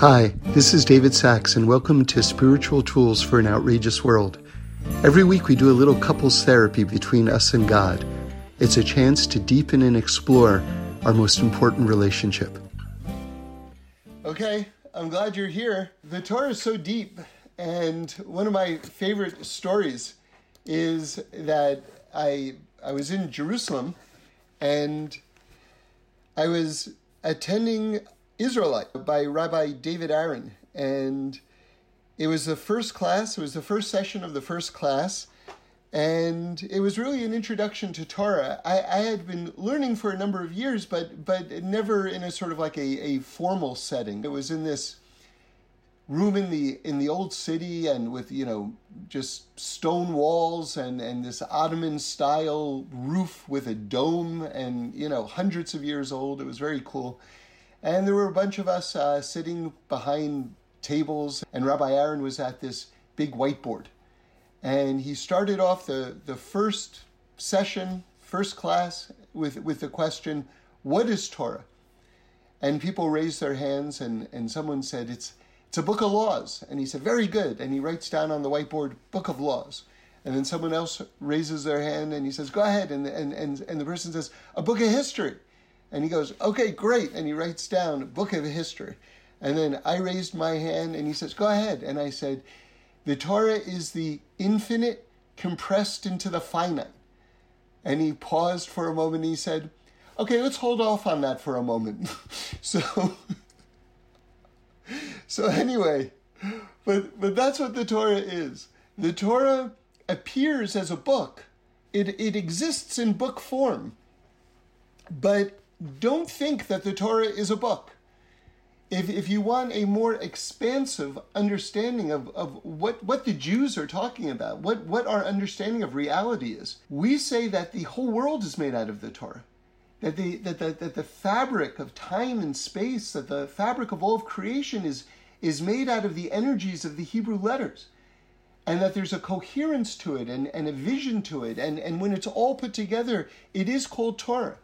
Hi, this is David Sacks, and welcome to Spiritual Tools for an Outrageous World. Every week we do a little couples therapy between us and God. It's a chance to deepen and explore our most important relationship. Okay, I'm glad you're here. The Torah is so deep, and one of my favorite stories is that I I was in Jerusalem and I was attending Isralight by Rabbi David Aaron. And it was the first class, it was the first session of the first class. And it was really an introduction to Torah. I, I had been learning for a number of years, but but never in a sort of like a, a formal setting. It was in this room in the in the old city and with you know just stone walls and and this ottoman style roof with a dome and you know hundreds of years old it was very cool and there were a bunch of us uh, sitting behind tables, and Rabbi Aaron was at this big whiteboard. And he started off the, the first session, first class, with, with the question, What is Torah? And people raised their hands, and, and someone said, it's, it's a book of laws. And he said, Very good. And he writes down on the whiteboard, Book of Laws. And then someone else raises their hand and he says, Go ahead. And, and, and, and the person says, A book of history. And he goes, okay, great. And he writes down book of history. And then I raised my hand and he says, go ahead. And I said, the Torah is the infinite compressed into the finite. And he paused for a moment and he said, okay, let's hold off on that for a moment. so, so anyway, but, but that's what the Torah is. The Torah appears as a book. It, it exists in book form, but don't think that the Torah is a book. If, if you want a more expansive understanding of, of what, what the Jews are talking about, what, what our understanding of reality is, we say that the whole world is made out of the Torah. That the, that, the, that the fabric of time and space, that the fabric of all of creation is, is made out of the energies of the Hebrew letters. And that there's a coherence to it and, and a vision to it. And, and when it's all put together, it is called Torah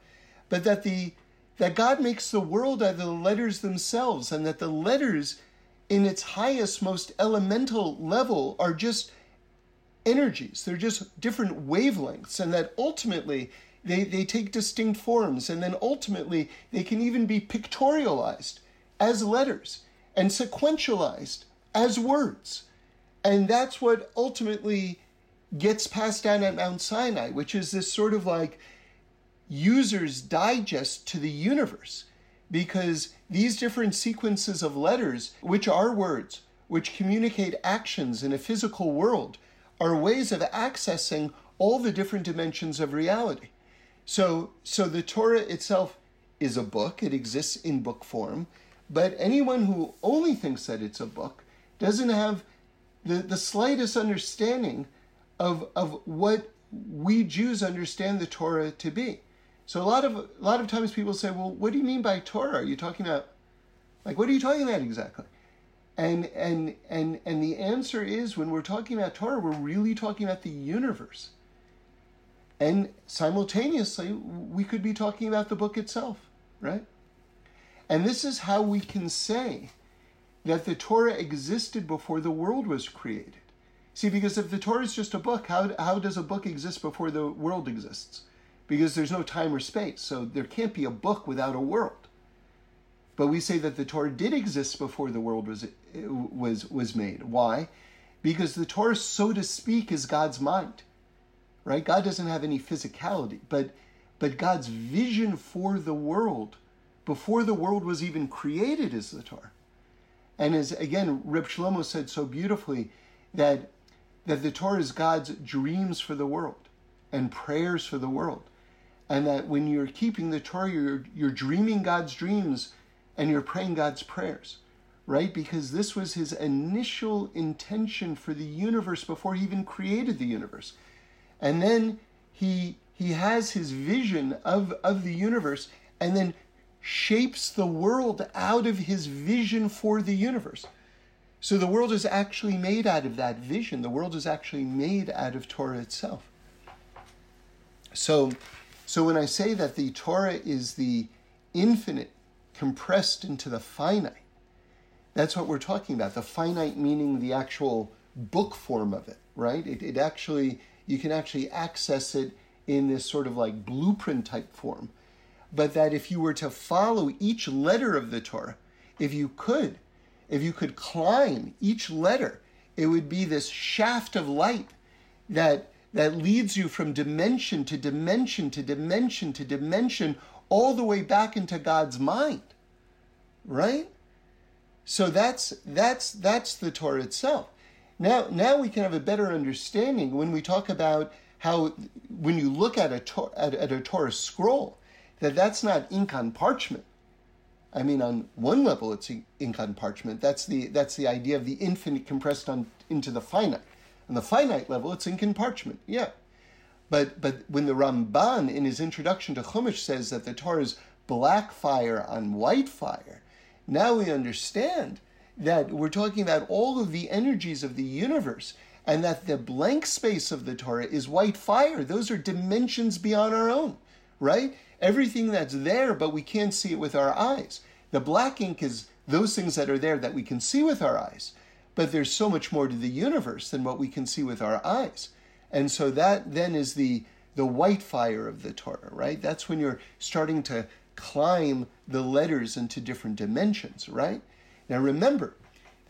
but that the that God makes the world out of the letters themselves, and that the letters, in its highest, most elemental level, are just energies. They're just different wavelengths, and that ultimately they, they take distinct forms, and then ultimately they can even be pictorialized as letters and sequentialized as words. And that's what ultimately gets passed down at Mount Sinai, which is this sort of like user's digest to the universe because these different sequences of letters, which are words, which communicate actions in a physical world, are ways of accessing all the different dimensions of reality. So, so the Torah itself is a book, it exists in book form, but anyone who only thinks that it's a book doesn't have the, the slightest understanding of, of what we Jews understand the Torah to be. So a lot of a lot of times people say, "Well, what do you mean by Torah? Are you talking about like what are you talking about exactly?" And and and and the answer is when we're talking about Torah, we're really talking about the universe. And simultaneously, we could be talking about the book itself, right? And this is how we can say that the Torah existed before the world was created. See, because if the Torah is just a book, how, how does a book exist before the world exists? Because there's no time or space. So there can't be a book without a world. But we say that the Torah did exist before the world was was was made. Why? Because the Torah, so to speak, is God's mind. Right? God doesn't have any physicality, but but God's vision for the world before the world was even created is the Torah. And as again, Reb Shlomo said so beautifully that that the Torah is God's dreams for the world and prayers for the world and that when you're keeping the Torah, you're, you're dreaming God's dreams and you're praying God's prayers, right? Because this was his initial intention for the universe before he even created the universe. And then he he has his vision of, of the universe and then shapes the world out of his vision for the universe. So the world is actually made out of that vision. The world is actually made out of Torah itself. So so when I say that the Torah is the infinite compressed into the finite, That's what we're talking about. The finite meaning the actual book form of it, right? It, it actually, you can actually access it in this sort of like blueprint type form. But that if you were to follow each letter of the Torah, if you could, if you could climb each letter, it would be this shaft of light that that leads you from dimension to dimension to dimension to dimension all the way back into God's mind. Right? So that's that's that's the Torah itself. Now now we can have a better understanding when we talk about how when you look at a at, at a Torah scroll that that's not ink on parchment. I mean, on one level, it's ink on parchment. That's the that's the idea of the infinite compressed on into the finite. On the finite level, it's ink and parchment. Yeah, but but when the Ramban in his introduction to Chumash says that the Torah is black fire on white fire, now we understand that we're talking about all of the energies of the universe and that the blank space of the Torah is white fire. Those are dimensions beyond our own, right? Everything that's there, but we can't see it with our eyes. The black ink is those things that are there that we can see with our eyes, but there's so much more to the universe than what we can see with our eyes. And so that then is the the white fire of the Torah, right? That's when you're starting to climb the letters into different dimensions, right? Now remember,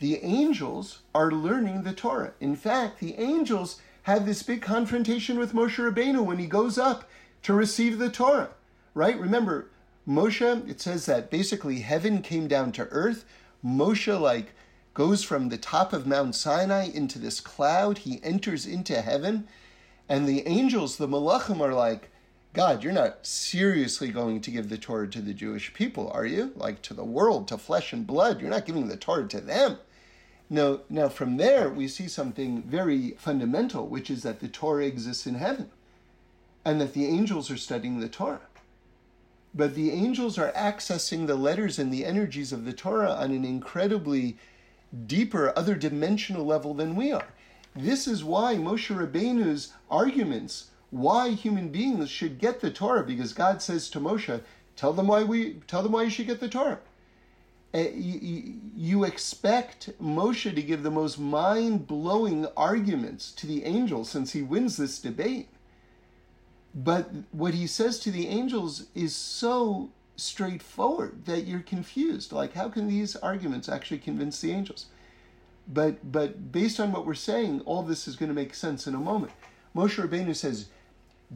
the angels are learning the Torah. In fact, the angels have this big confrontation with Moshe Rabbeinu when he goes up to receive the Torah, right? Remember, Moshe, it says that basically heaven came down to earth. Moshe, like, goes from the top of Mount Sinai into this cloud. He enters into heaven. And the angels, the malachim, are like, God, you're not seriously going to give the Torah to the Jewish people, are you? Like to the world, to flesh and blood. You're not giving the Torah to them. Now, now from there, we see something very fundamental, which is that the Torah exists in heaven and that the angels are studying the Torah. But the angels are accessing the letters and the energies of the Torah on an incredibly deeper, other dimensional level than we are. This is why Moshe Rabbeinu's arguments why human beings should get the Torah because God says to Moshe, "Tell them why we tell them why you should get the Torah." Uh, you, expect Moshe to give the most mind blowing arguments to the angels since he wins this debate. But what he says to the angels is so straightforward that you're confused. Like, how can these arguments actually convince the angels? But but based on what we're saying, all this is going to make sense in a moment. Moshe Rabbeinu says,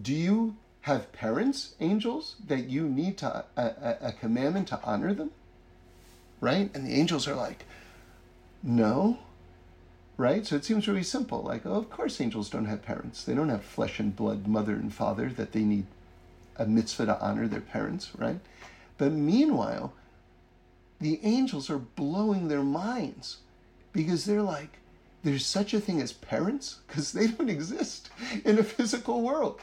do you have parents, angels, that you need to a, a, a commandment to honor them? Right? And the angels are like, no. Right? So it seems really simple. Like, oh, of course angels don't have parents. They don't have flesh and blood mother and father that they need a mitzvah to honor their parents, right? But meanwhile, the angels are blowing their minds because they're like, there's such a thing as parents because they don't exist in a physical world.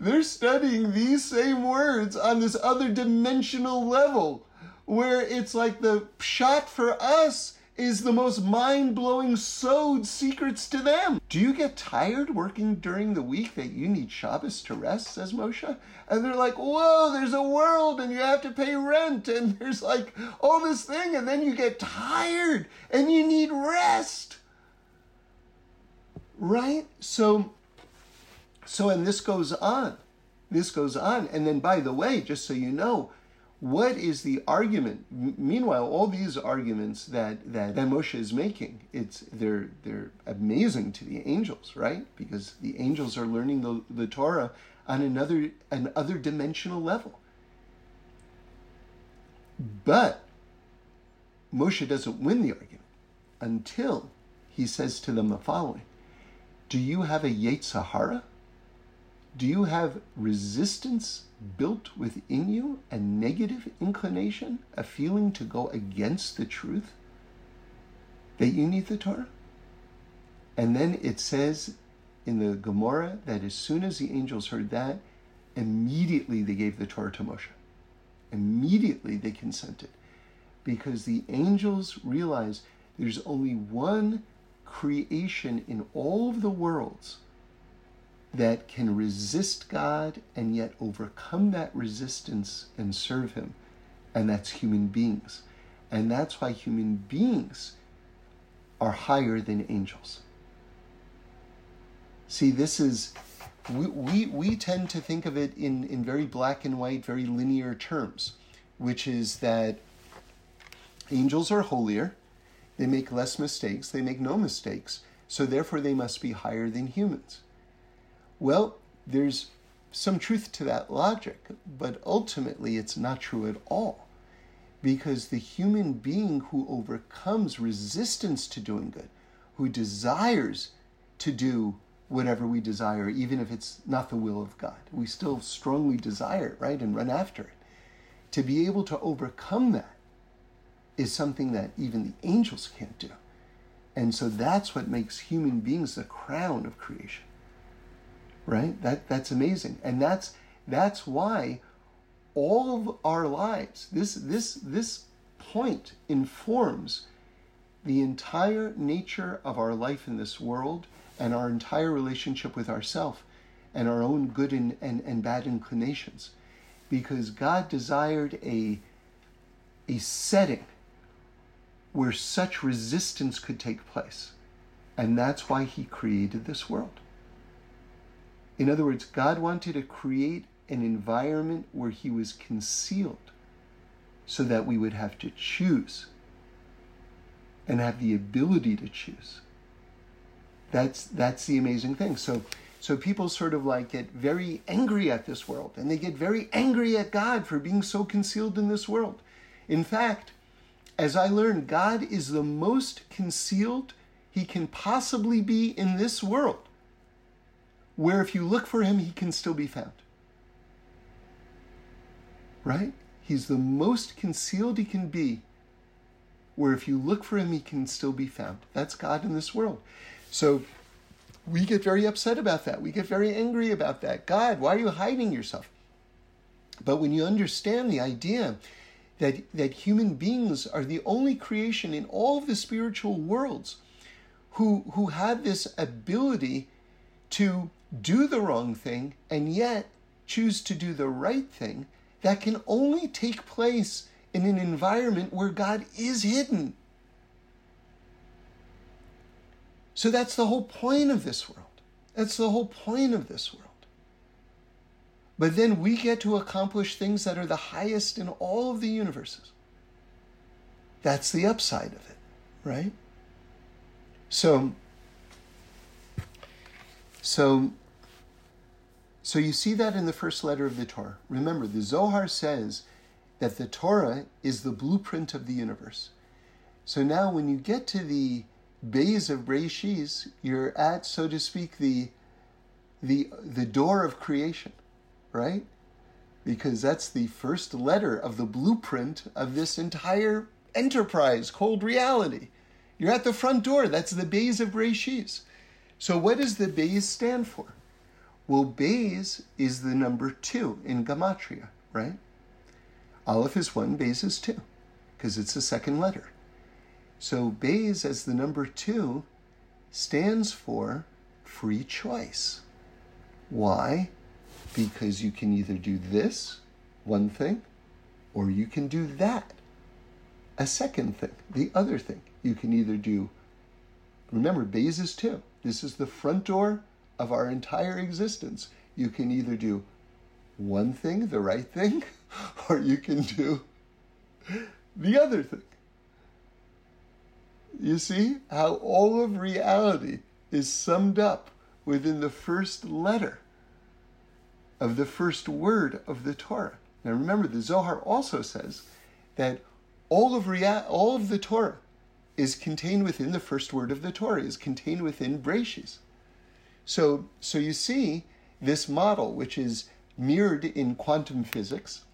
They're studying these same words on this other dimensional level where it's like the pshat for us is the most mind blowing sod secrets to them. Do you get tired working during the week that you need Shabbos to rest, says Moshe? And they're like, whoa, there's a world and you have to pay rent and there's like all this thing and then you get tired and you need rest. Right? So so, and this goes on. This goes on. And then, by the way, just so you know, what is the argument? M- meanwhile, all these arguments that, that, that Moshe is making, it's they're they're amazing to the angels, right? Because the angels are learning the, the Torah on another an other dimensional level. But Moshe doesn't win the argument until he says to them the following Do you have a Yetzer Hara? Do you have resistance built within you, a negative inclination, a feeling to go against the truth that you need the Torah? And then it says in the Gemara that as soon as the angels heard that, immediately they gave the Torah to Moshe. Immediately they consented. Because the angels realize there's only one creation in all of the worlds that can resist God and yet overcome that resistance and serve Him, and that's human beings. And that's why human beings are higher than angels. See, this is, we, we, we tend to think of it in, in very black and white, very linear terms, which is that angels are holier, they make less mistakes, they make no mistakes, so therefore they must be higher than humans. Well, there's some truth to that logic, but ultimately it's not true at all. Because the human being who overcomes resistance to doing good, who desires to do whatever we desire, even if it's not the will of God, we still strongly desire it, right, and run after it. To be able to overcome that is something that even the angels can't do. And so that's what makes human beings the crown of creation right? That that's amazing, and that's that's why all of our lives this this this point informs the entire nature of our life in this world and our entire relationship with ourself and our own good and, and, and bad inclinations. Because god desired a a setting where such resistance could take place. And that's why he created this world in other words, God wanted to create an environment where He was concealed so that we would have to choose and have the ability to choose. That's that's the amazing thing. So so people sort of like get very angry at this world and they get very angry at God for being so concealed in this world. In fact, as I learned, God is the most concealed he can possibly be in this world where if you look for him, he can still be found. Right? He's the most concealed he can be, where if you look for him, he can still be found. That's God in this world. So we get very upset about that. We get very angry about that. God, why are you hiding yourself? But when you understand the idea that, that human beings are the only creation in all of the spiritual worlds who, who have this ability to do the wrong thing and yet choose to do the right thing, that can only take place in an environment where God is hidden. So that's the whole point of this world. That's the whole point of this world. But then we get to accomplish things that are the highest in all of the universes. That's the upside of it, right? So, so so you see that in the first letter of the Torah. Remember, the Zohar says that the Torah is the blueprint of the universe. So now when you get to the Bays of Breishis, you're at, so to speak, the, the, the door of creation, right? Because that's the first letter of the blueprint of this entire enterprise called reality. You're at the front door. That's the Bays of Breishis. So what does the Bays stand for? Well, Bays is the number two in Gematria, right? Aleph is one, Bays is two, because it's the second letter. So Bays as the number two stands for free choice. Why? Because you can either do this, one thing, or you can do that, a second thing, the other thing. You can either do, remember, Bays is two. This is the front door of our entire existence. You can either do one thing, the right thing, or you can do the other thing. You see how all of reality is summed up within the first letter of the first word of the Torah. Now remember, the Zohar also says that all of rea- all of the Torah is contained within the first word of the Torah, is contained within Breshis. So, so you see this model, which is mirrored in quantum physics,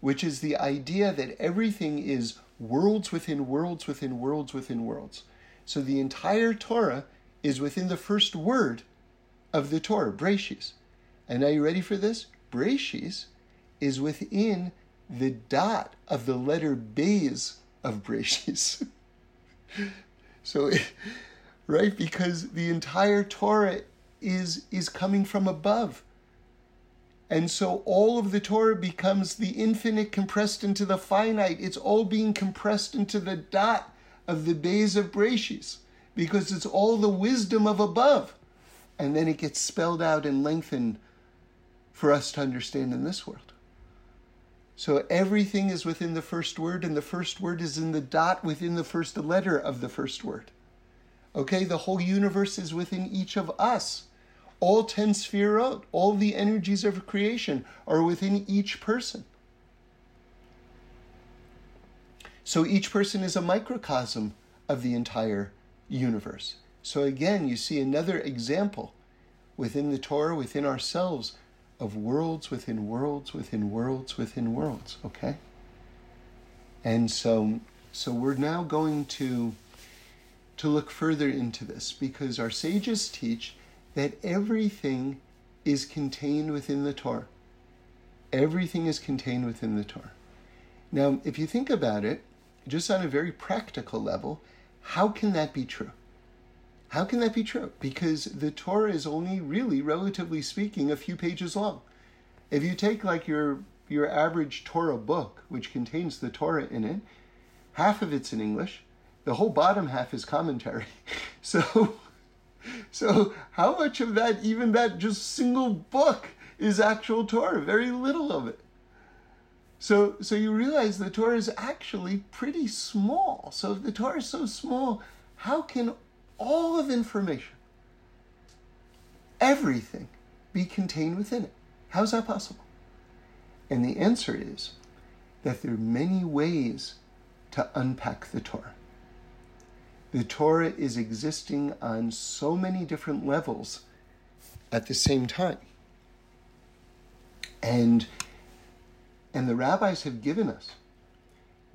which is the idea that everything is worlds within worlds within worlds within worlds. So the entire Torah is within the first word of the Torah, Breshis. And are you ready for this? Breshis is within the dot of the letter Bays of Breshis. so, right, because the entire Torah is, is coming from above. And so all of the Torah becomes the infinite compressed into the finite. It's all being compressed into the dot of the bays of Breshis because it's all the wisdom of above. And then it gets spelled out and lengthened for us to understand in this world. So everything is within the first word, and the first word is in the dot within the first letter of the first word. Okay, the whole universe is within each of us. All 10 sefirot, all the energies of creation are within each person. So each person is a microcosm of the entire universe. So again, you see another example within the Torah, within ourselves, of worlds within worlds within worlds within worlds, okay? And so so we're now going to to look further into this because our sages teach that everything is contained within the Torah. Everything is contained within the Torah. Now, if you think about it, just on a very practical level, how can that be true? How can that be true? Because the Torah is only really, relatively speaking, a few pages long. If you take like your your average Torah book, which contains the Torah in it, half of it's in English, the whole bottom half is commentary. So so how much of that, even that just single book, is actual Torah? Very little of it. So, so you realize the Torah is actually pretty small. So if the Torah is so small, how can all of information, everything, be contained within it? How is that possible? And the answer is that there are many ways to unpack the Torah. The Torah is existing on so many different levels at the same time. And and the rabbis have given us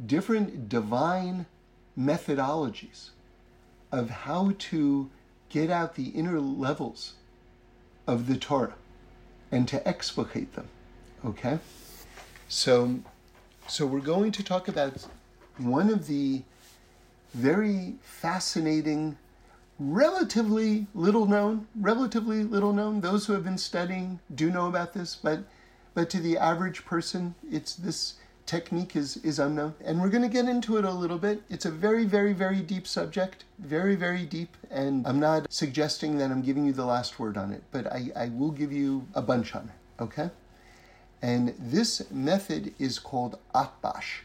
different divine methodologies of how to get out the inner levels of the Torah and to explicate them. Okay? So so we're going to talk about one of the very fascinating, relatively little known, relatively little known. Those who have been studying do know about this, but but to the average person, it's this technique is is unknown. And we're going to get into it a little bit. It's a very very very deep subject, very very deep, and I'm not suggesting that I'm giving you the last word on it, but I, I will give you a bunch on it. Okay. And this method is called Atbash.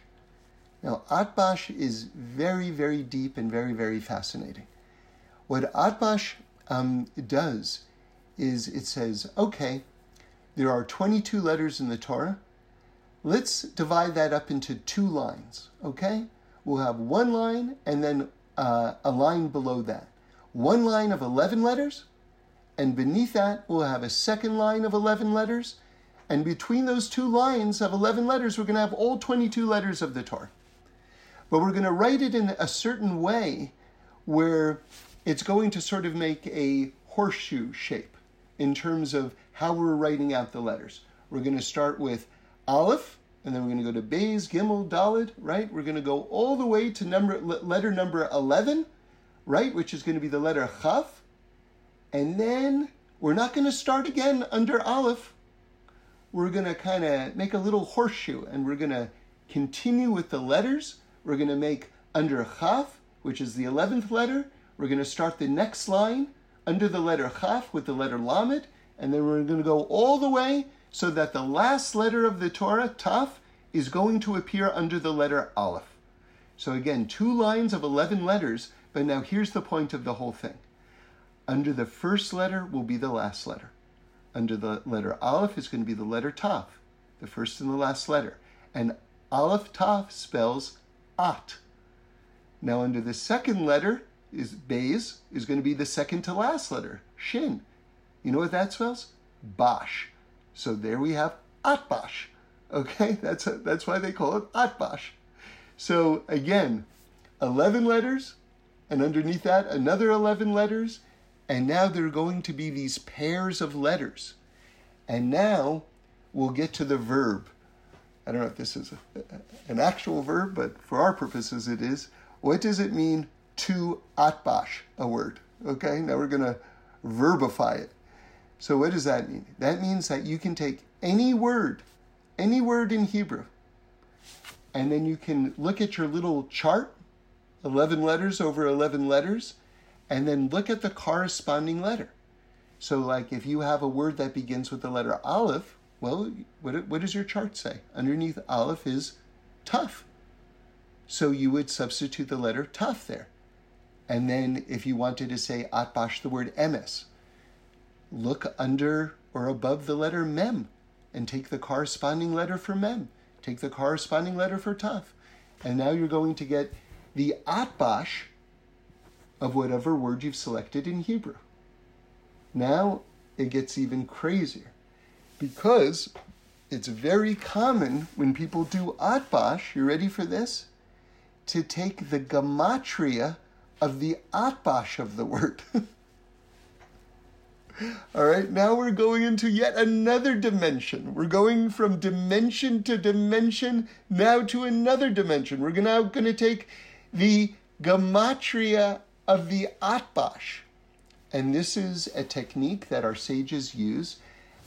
Now, Atbash is very, very deep and very, very fascinating. What Atbash um, does is it says, okay, there are 22 letters in the Torah. Let's divide that up into two lines, okay? We'll have one line and then uh, a line below that. One line of 11 letters, and beneath that, we'll have a second line of 11 letters. And between those two lines of 11 letters, we're going to have all 22 letters of the Torah but we're going to write it in a certain way where it's going to sort of make a horseshoe shape in terms of how we're writing out the letters. We're going to start with Aleph, and then we're going to go to Bays, Gimel, Dalet, right? We're going to go all the way to number letter number 11, right? Which is going to be the letter Chaf. And then we're not going to start again under Aleph. We're going to kind of make a little horseshoe, and we're going to continue with the letters we're going to make under Chaf, which is the 11th letter. We're going to start the next line under the letter Chaf with the letter Lamed, and then we're going to go all the way so that the last letter of the Torah, Taf, is going to appear under the letter Aleph. So again, two lines of 11 letters, but now here's the point of the whole thing. Under the first letter will be the last letter. Under the letter Aleph is going to be the letter Taf, the first and the last letter. And Aleph Taf spells at. Now, under the second letter is Bays is going to be the second to last letter, Shin. You know what that spells? Bash. So there we have Atbash. Okay, that's a, that's why they call it Atbash. So again, 11 letters, and underneath that another 11 letters, and now there are going to be these pairs of letters. And now we'll get to the verb. I don't know if this is a, an actual verb, but for our purposes it is. What does it mean to atbash a word? Okay, now we're going to verbify it. So what does that mean? That means that you can take any word, any word in Hebrew, and then you can look at your little chart, 11 letters over 11 letters, and then look at the corresponding letter. So, like if you have a word that begins with the letter Aleph, well, what, what does your chart say? Underneath Aleph is Taf. So you would substitute the letter Taf there. And then if you wanted to say atbash, the word emes, look under or above the letter mem and take the corresponding letter for mem. Take the corresponding letter for Taf. And now you're going to get the atbash of whatever word you've selected in Hebrew. Now it gets even crazier because it's very common when people do atbash, you ready for this? To take the gematria of the atbash of the word. All right, now we're going into yet another dimension. We're going from dimension to dimension, now to another dimension. We're now going to take the gematria of the atbash. And this is a technique that our sages use,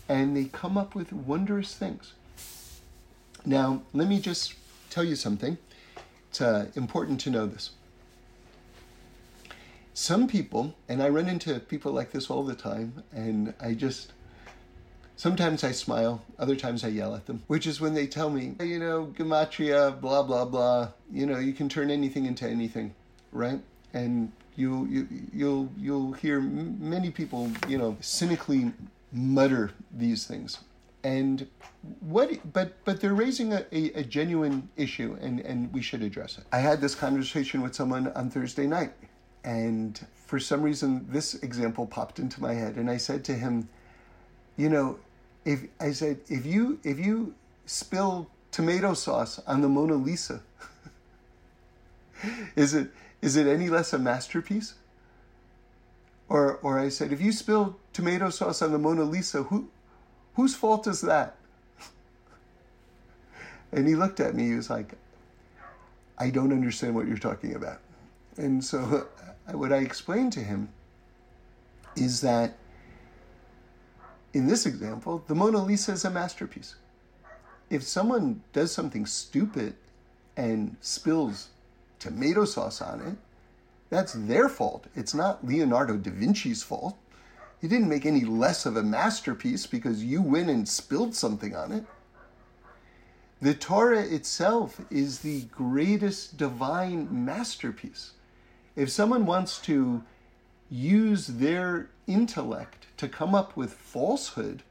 and they come up with wondrous things. Now, let me just tell you something. It's uh, important to know this. Some people, and I run into people like this all the time, and I just, sometimes I smile, other times I yell at them, which is when they tell me, you know, Gematria, blah, blah, blah, you know, you can turn anything into anything, right? And you, you, you'll, you'll hear many people, you know, cynically mutter these things. And what but but they're raising a, a, a, genuine issue and and we should address it. I had this conversation with someone on thursday night and for some reason this example popped into my head and i said to him you know if i said if you if you spill tomato sauce on the mona lisa is it is it any less a masterpiece or or i said if you spill tomato sauce on the mona lisa who Whose fault is that? And he looked at me, he was like, I don't understand what you're talking about. And so what I explained to him is that in this example, the Mona Lisa is a masterpiece. If someone does something stupid and spills tomato sauce on it, that's their fault. It's not Leonardo da Vinci's fault. He didn't make any less of a masterpiece because you went and spilled something on it. The Torah itself is the greatest divine masterpiece. If someone wants to use their intellect to come up with falsehood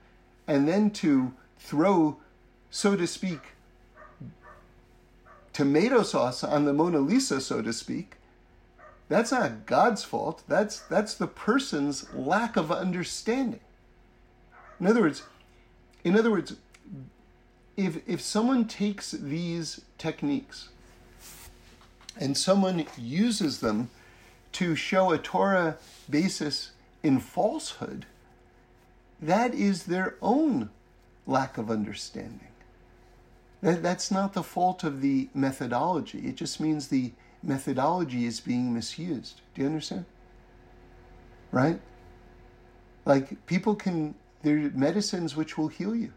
and then to throw, so to speak, tomato sauce on the Mona Lisa, so to speak, that's not God's fault. That's, that's the person's lack of understanding. In other words, in other words, if, if someone takes these techniques and someone uses them to show a Torah basis in falsehood, that is their own lack of understanding. That, that's not the fault of the methodology. It just means the methodology is being misused. Do you understand? Right? Like people can, there are medicines which will heal you,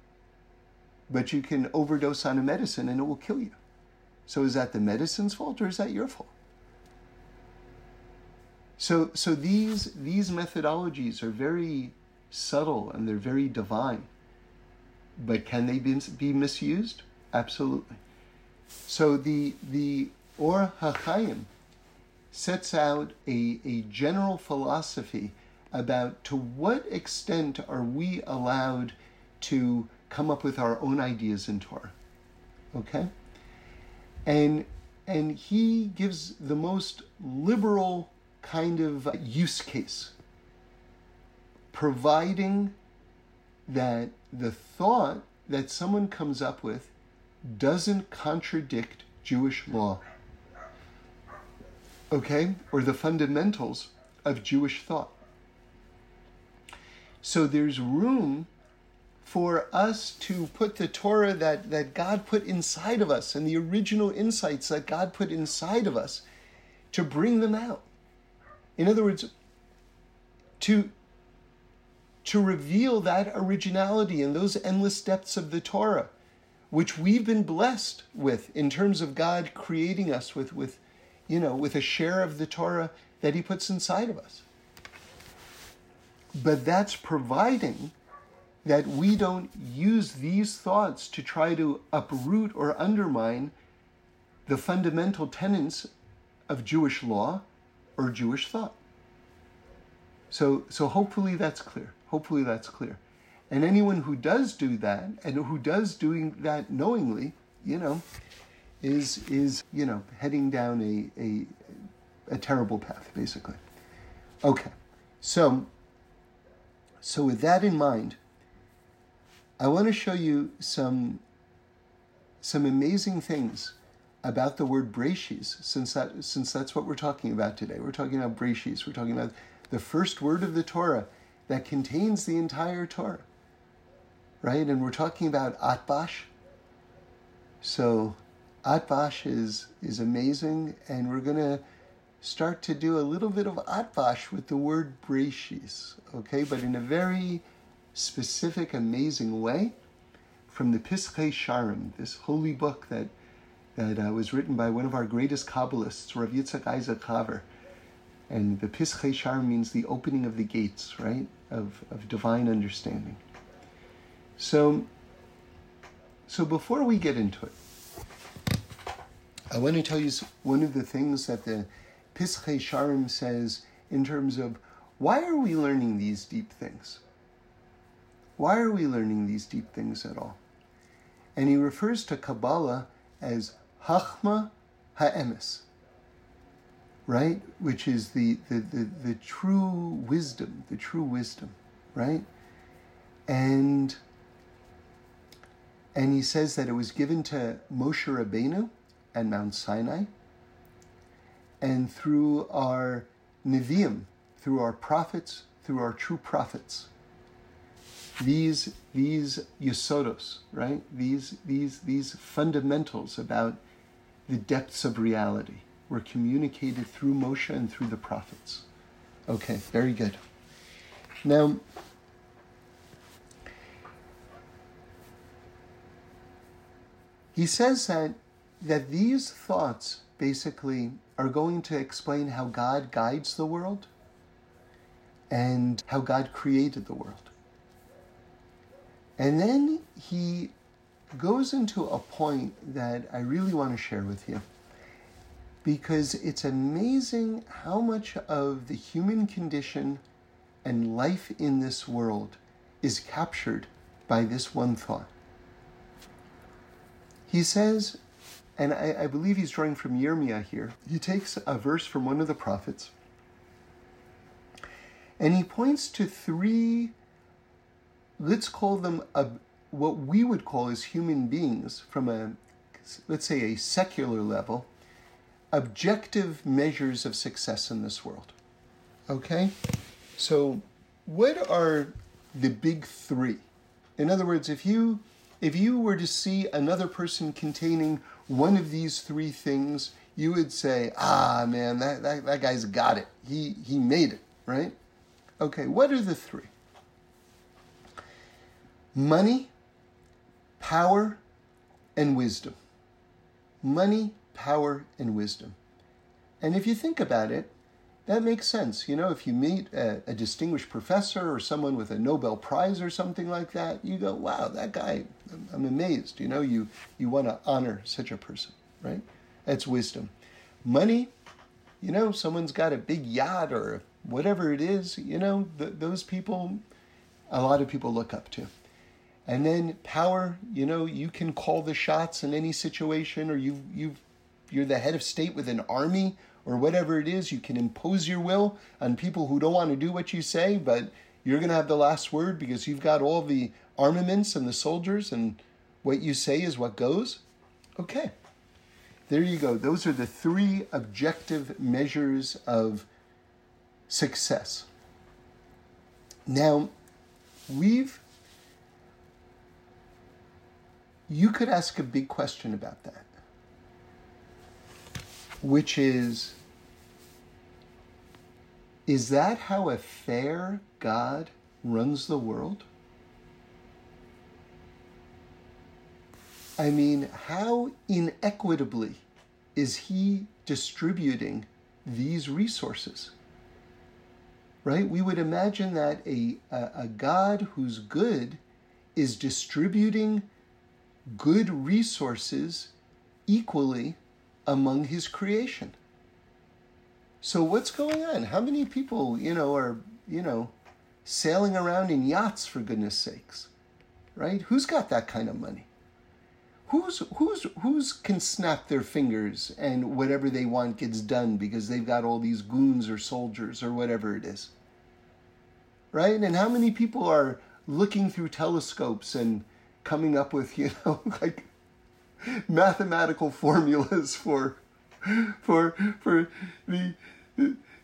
but you can overdose on a medicine and it will kill you. So is that the medicine's fault or is that your fault? So, so these these methodologies are very subtle and they're very divine. But can they be, be misused? Absolutely. So the the Ohr HaChaim sets out a, a general philosophy about to what extent are we allowed to come up with our own ideas in Torah. Okay? And and he gives the most liberal kind of use case, providing that the thought that someone comes up with doesn't contradict Jewish law okay, or the fundamentals of Jewish thought. So there's room for us to put the Torah that, that God put inside of us and the original insights that God put inside of us to bring them out. In other words, to to reveal that originality and those endless depths of the Torah, which we've been blessed with in terms of God creating us with, with you know, with a share of the Torah that He puts inside of us. But that's providing that we don't use these thoughts to try to uproot or undermine the fundamental tenets of Jewish law or Jewish thought. So, so hopefully that's clear. Hopefully that's clear. And anyone who does do that and who does doing that knowingly, you know, is is you know heading down a a, a terrible path, basically. Okay, so so with that in mind, I want to show you some some amazing things about the word Breshis, since that since that's what we're talking about today. We're talking about Breshis. We're talking about the first word of the Torah that contains the entire Torah. Right? And we're talking about Atbash. So Atbash is is amazing, and we're gonna start to do a little bit of Atbash with the word Breshis, okay, but in a very specific, amazing way from the Pischei Sharim, this holy book that that uh, was written by one of our greatest Kabbalists, Rav Yitzchak Isaac Haver. And the Pischei Sharim means the opening of the gates, right, of, of divine understanding. So, so before we get into it, I want to tell you one of the things that the Pischei Sharim says in terms of why are we learning these deep things? Why are we learning these deep things at all? And he refers to Kabbalah as Hachma Ha'emes, right? Which is the, the, the, the true wisdom, the true wisdom, right? And and he says that it was given to Moshe Rabbeinu at Mount Sinai, and through our Nevi'im, through our prophets, through our true prophets these these yesodos, right? These these these fundamentals about the depths of reality were communicated through Moshe and through the prophets. Okay, very good. Now, he says that that these thoughts basically are going to explain how God guides the world and how God created the world. And then he goes into a point that I really want to share with you because it's amazing how much of the human condition and life in this world is captured by this one thought. He says, and I, I believe he's drawing from Yirmiyah here, he takes a verse from one of the prophets and he points to three let's call them a, what we would call as human beings from a, let's say, a secular level, objective measures of success in this world. Okay? So, what are the big three? In other words, if you if you were to see another person containing one of these three things, you would say, ah man, that, that, that guy's got it. He he made it, right? Okay, what are the three? money, power, and wisdom. Money, power, and wisdom. And if you think about it, that makes sense. You know, if you meet a, a, distinguished professor or someone with a Nobel Prize or something like that, you go, wow, that guy, I'm amazed. You know, you, you want to honor such a person, right? That's wisdom. Money, you know, someone's got a big yacht or whatever it is, you know, th- those people, a lot of people look up to. And then power, you know, you can call the shots in any situation, or you you you're the head of state with an army or whatever it is. You can impose your will on people who don't want to do what you say, but you're going to have the last word because you've got all the armaments and the soldiers, and what you say is what goes. Okay, there you go. Those are the three objective measures of success. Now, we've you could ask a big question about that, which is Is that how a fair God runs the world? I mean, how inequitably is he distributing these resources? Right? We would imagine that a, a, a God who's good is distributing good resources equally among his creation. So what's going on? How many people, you know, are, you know, sailing around in yachts for goodness sakes? Right? Who's got that kind of money? Who's who's who's can snap their fingers and whatever they want gets done because they've got all these goons or soldiers or whatever it is. Right? And how many people are looking through telescopes and coming up with, you know, like mathematical formulas for for for the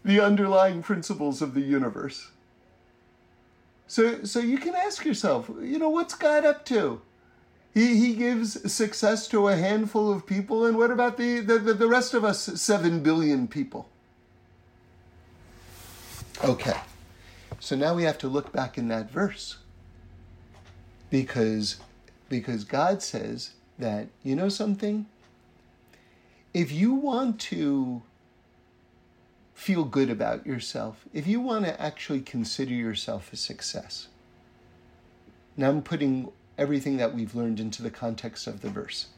the underlying principles of the universe. So so you can ask yourself, you know, what's God up to? He, he gives success to a handful of people, and what about the, the, the rest of us, seven billion people? Okay, so now we have to look back in that verse because because God says that you know something? If you want to feel good about yourself if you want to actually consider yourself a success now I'm putting everything that we've learned into the context of the verse.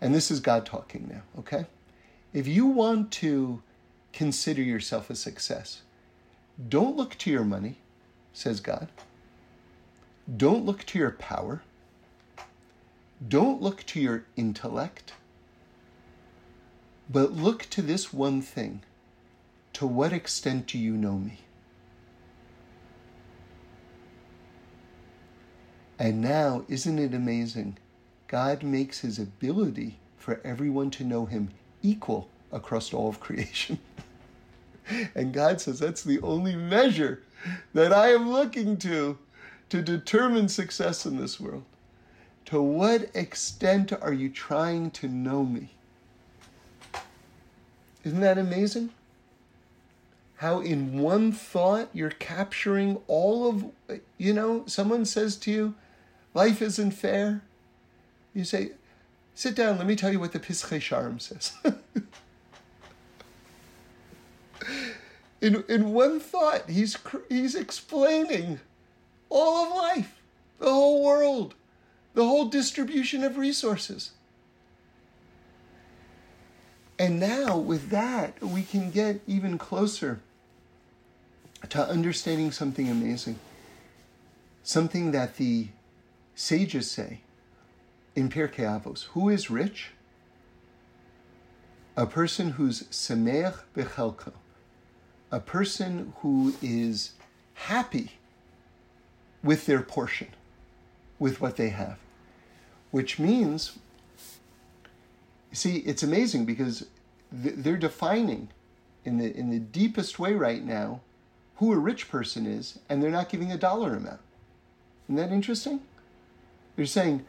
And this is God talking now okay? If you want to consider yourself a success don't look to your money says God. Don't look to your power. Don't look to your intellect. But look to this one thing to what extent do you know me? And now, isn't it amazing? God makes his ability for everyone to know him equal across all of creation. and God says that's the only measure that I am looking to to determine success in this world. To what extent are you trying to know me? Isn't that amazing? How in one thought you're capturing all of, you know, someone says to you, life isn't fair. You say, sit down, let me tell you what the Pischei Sharim says. in, in one thought, he's, he's explaining all of life, the whole world, the whole distribution of resources. And now, with that, we can get even closer to understanding something amazing. Something that the sages say in Pirkei Avos Who is rich? A person who's semeach bechelko, a person who is happy with their portion, with what they have. Which means, see, it's amazing because they're defining in the, in the deepest way right now who a rich person is, and they're not giving a dollar amount. Isn't that interesting? They're saying,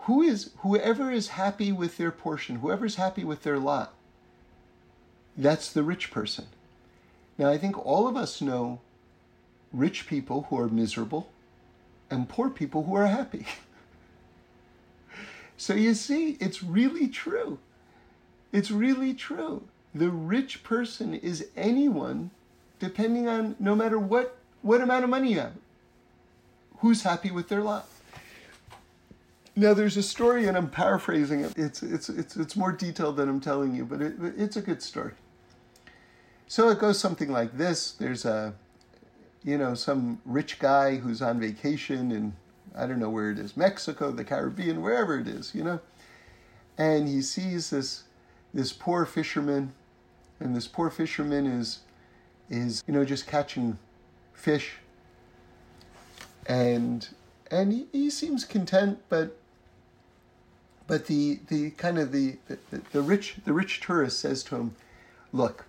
who is whoever is happy with their portion, whoever's happy with their lot, that's the rich person. Now I think all of us know rich people who are miserable and poor people who are happy. so you see, it's really true. It's really true. The rich person is anyone, depending on no matter what, what amount of money you have, who's happy with their lot. Now there's a story, and I'm paraphrasing it. It's it's it's it's more detailed than I'm telling you, but it, it's a good story. So it goes something like this: There's a you know, some rich guy who's on vacation in, I don't know where it is, Mexico, the Caribbean, wherever it is, you know. And he sees this, this poor fisherman, and this poor fisherman is, is, you know, just catching fish. And, and he, he seems content, but, but the, the kind of the, the, the rich, the rich tourist says to him, look,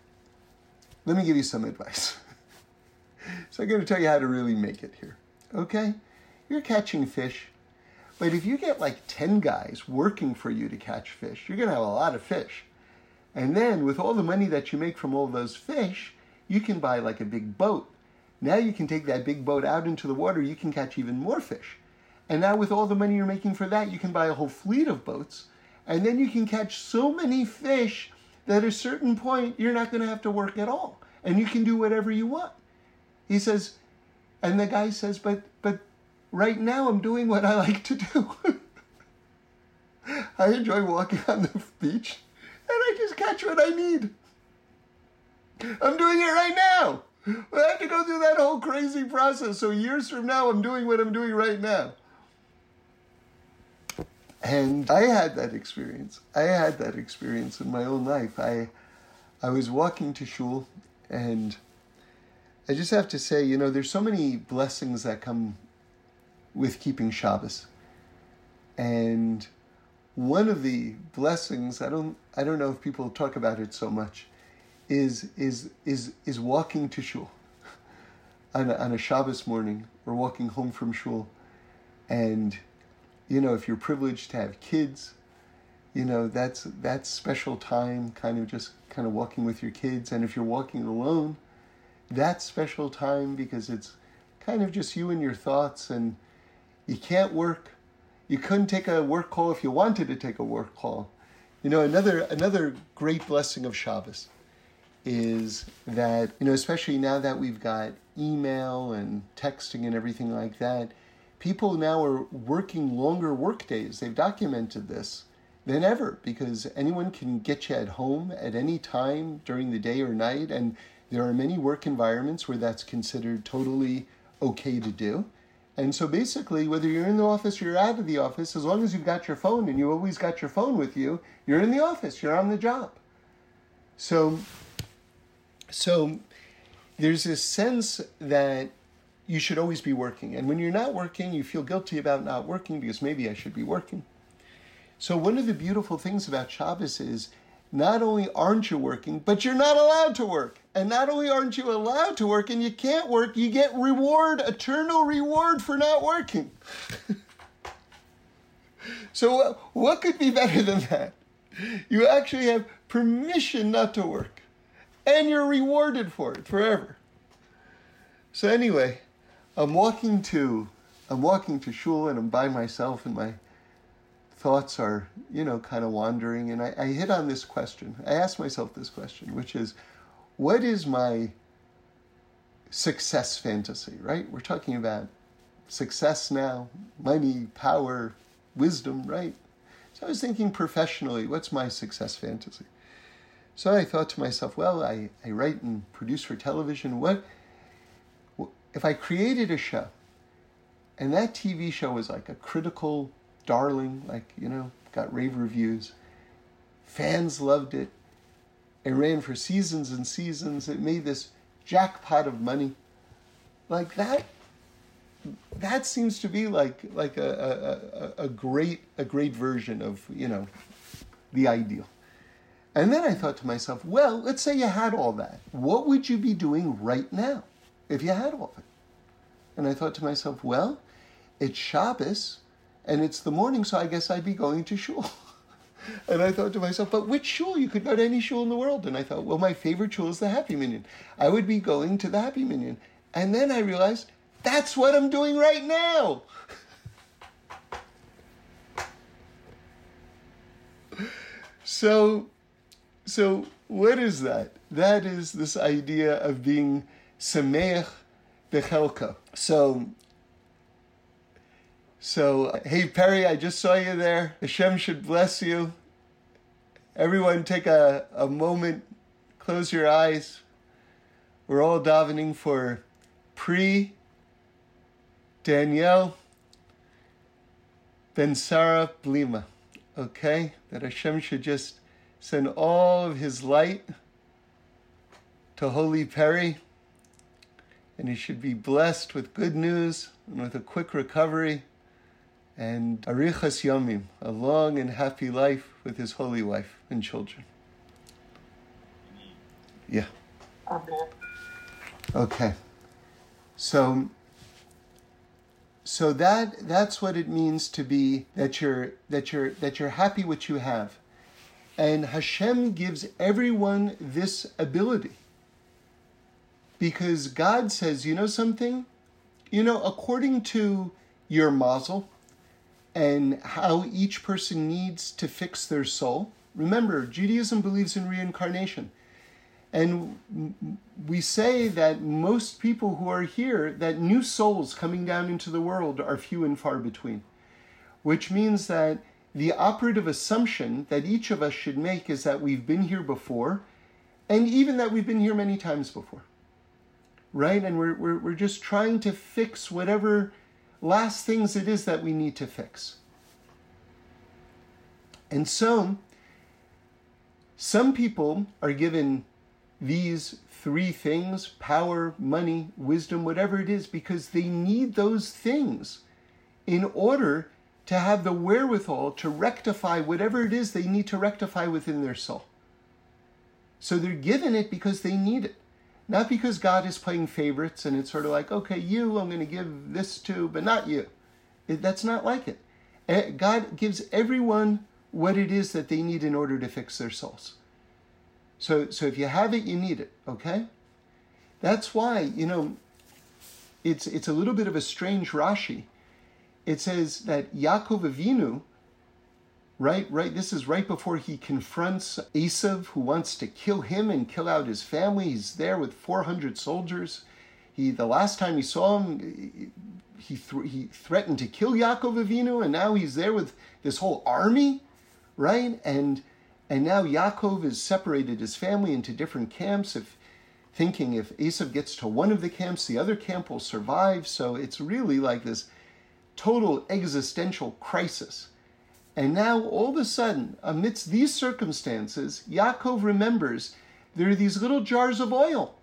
let me give you some advice. so I'm going to tell you how to really make it here. Okay? You're catching fish, but if you get like 10 guys working for you to catch fish, you're going to have a lot of fish. And then with all the money that you make from all those fish, you can buy like a big boat Now you can take that big boat out into the water, you can catch even more fish. And now, with all the money you're making for that, you can buy a whole fleet of boats. And then you can catch so many fish that at a certain point, you're not going to have to work at all. And you can do whatever you want. He says, and the guy says, but, but right now I'm doing what I like to do. I enjoy walking on the beach and I just catch what I need. I'm doing it right now. I have to go through that whole crazy process. So years from now, I'm doing what I'm doing right now. And I had that experience. I had that experience in my own life. I, I was walking to shul, and I just have to say, you know, there's so many blessings that come with keeping Shabbos, and one of the blessings I don't I don't know if people talk about it so much is is is is walking to shul. On a, on a Shabbos morning or walking home from shul, and you know if you're privileged to have kids, you know that's that's special time, kind of just kind of walking with your kids, and if you're walking alone, that's special time because it's kind of just you and your thoughts, and you can't work you couldn't take a work call if you wanted to take a work call. You know, another another great blessing of Shabbos is that, you know, especially now that we've got email and texting and everything like that, people now are working longer work days. They've documented this than ever because anyone can get you at home at any time during the day or night. And there are many work environments where that's considered totally okay to do. And so basically, whether you're in the office or you're out of the office, as long as you've got your phone and you always got your phone with you, you're in the office, you're on the job. So, so there's this sense that you should always be working. And when you're not working, you feel guilty about not working because maybe I should be working. So, one of the beautiful things about Shabbos is not only aren't you working, but you're not allowed to work. And not only aren't you allowed to work and you can't work, you get reward, eternal reward for not working. so, uh, what could be better than that? You actually have permission not to work, and you're rewarded for it forever. So, anyway, I'm walking to I'm walking to shul and I'm by myself and my thoughts are, you know, kind of wandering. And I, I hit on this question. I asked myself this question, which is, what is my success fantasy, right? We're talking about success now, money, power, wisdom, right? So I was thinking professionally, what's my success fantasy? So I thought to myself, well, I, I write and produce for television. What if I created a show and that TV show was like a critical darling, like, you know, got rave reviews. Fans loved it. It ran for seasons and seasons. It made this jackpot of money. Like that, that seems to be like like a, a, a great a great version of you know the ideal. And then I thought to myself, well, let's say you had all that. What would you be doing right now if you had all of it? And I thought to myself, well, it's Shabbos and it's the morning, so I guess I'd be going to shul. and I thought to myself, but which shul? You could go to any shul in the world. And I thought, well, my favorite shul is the Happy Minyan. I would be going to the Happy Minyan. And then I realized, that's what I'm doing right now. so, so what is that? That is this idea of being sameach bechelka. So so, hey, Perry, I just saw you there. Hashem should bless you. Everyone, take a, a moment, close your eyes. We're all davening for Pri, Danielle, Ben Sarah Blima. Okay? That Hashem should just send all of his light to Holy Perry, and he should be blessed with good news and with a quick recovery and Arichas Yomim, a long and happy life with his holy wife and children. Yeah. Okay. So so that that's what it means to be that you're that you're that you're happy what you have. And Hashem gives everyone this ability. Because God says, you know something? You know, according to your mazel and how each person needs to fix their soul, remember, Judaism believes in reincarnation. And we say that most people who are here, that new souls coming down into the world are few and far between, which means that the operative assumption that each of us should make is that we've been here before, and even that we've been here many times before. Right? And we're, we're, we're just trying to fix whatever last things it is that we need to fix. And so, some people are given these three things power, money, wisdom, whatever it is because they need those things in order to have the wherewithal to rectify whatever it is they need to rectify within their soul. So they're given it because they need it. Not because God is playing favorites and it's sort of like, okay, you, I'm going to give this to, but not you. It, that's not like it. Eh, God gives everyone what it is that they need in order to fix their souls. So, so if you have it, you need it, okay? That's why, you know, it's, it's a little bit of a strange Rashi it says that Yaakov Avinu, right, right, this is right before he confronts Esav, who wants to kill him and kill out his family. He's there with 400 soldiers. He, the last time he saw him, he, th- he threatened to kill Yaakov Avinu, and now he's there with this whole army, right? And and now Yaakov has separated his family into different camps. If thinking if Esav gets to one of the camps, the other camp will survive. So it's really like this total existential crisis. And now, all of a sudden, amidst these circumstances, Yaakov remembers there are these little jars of oil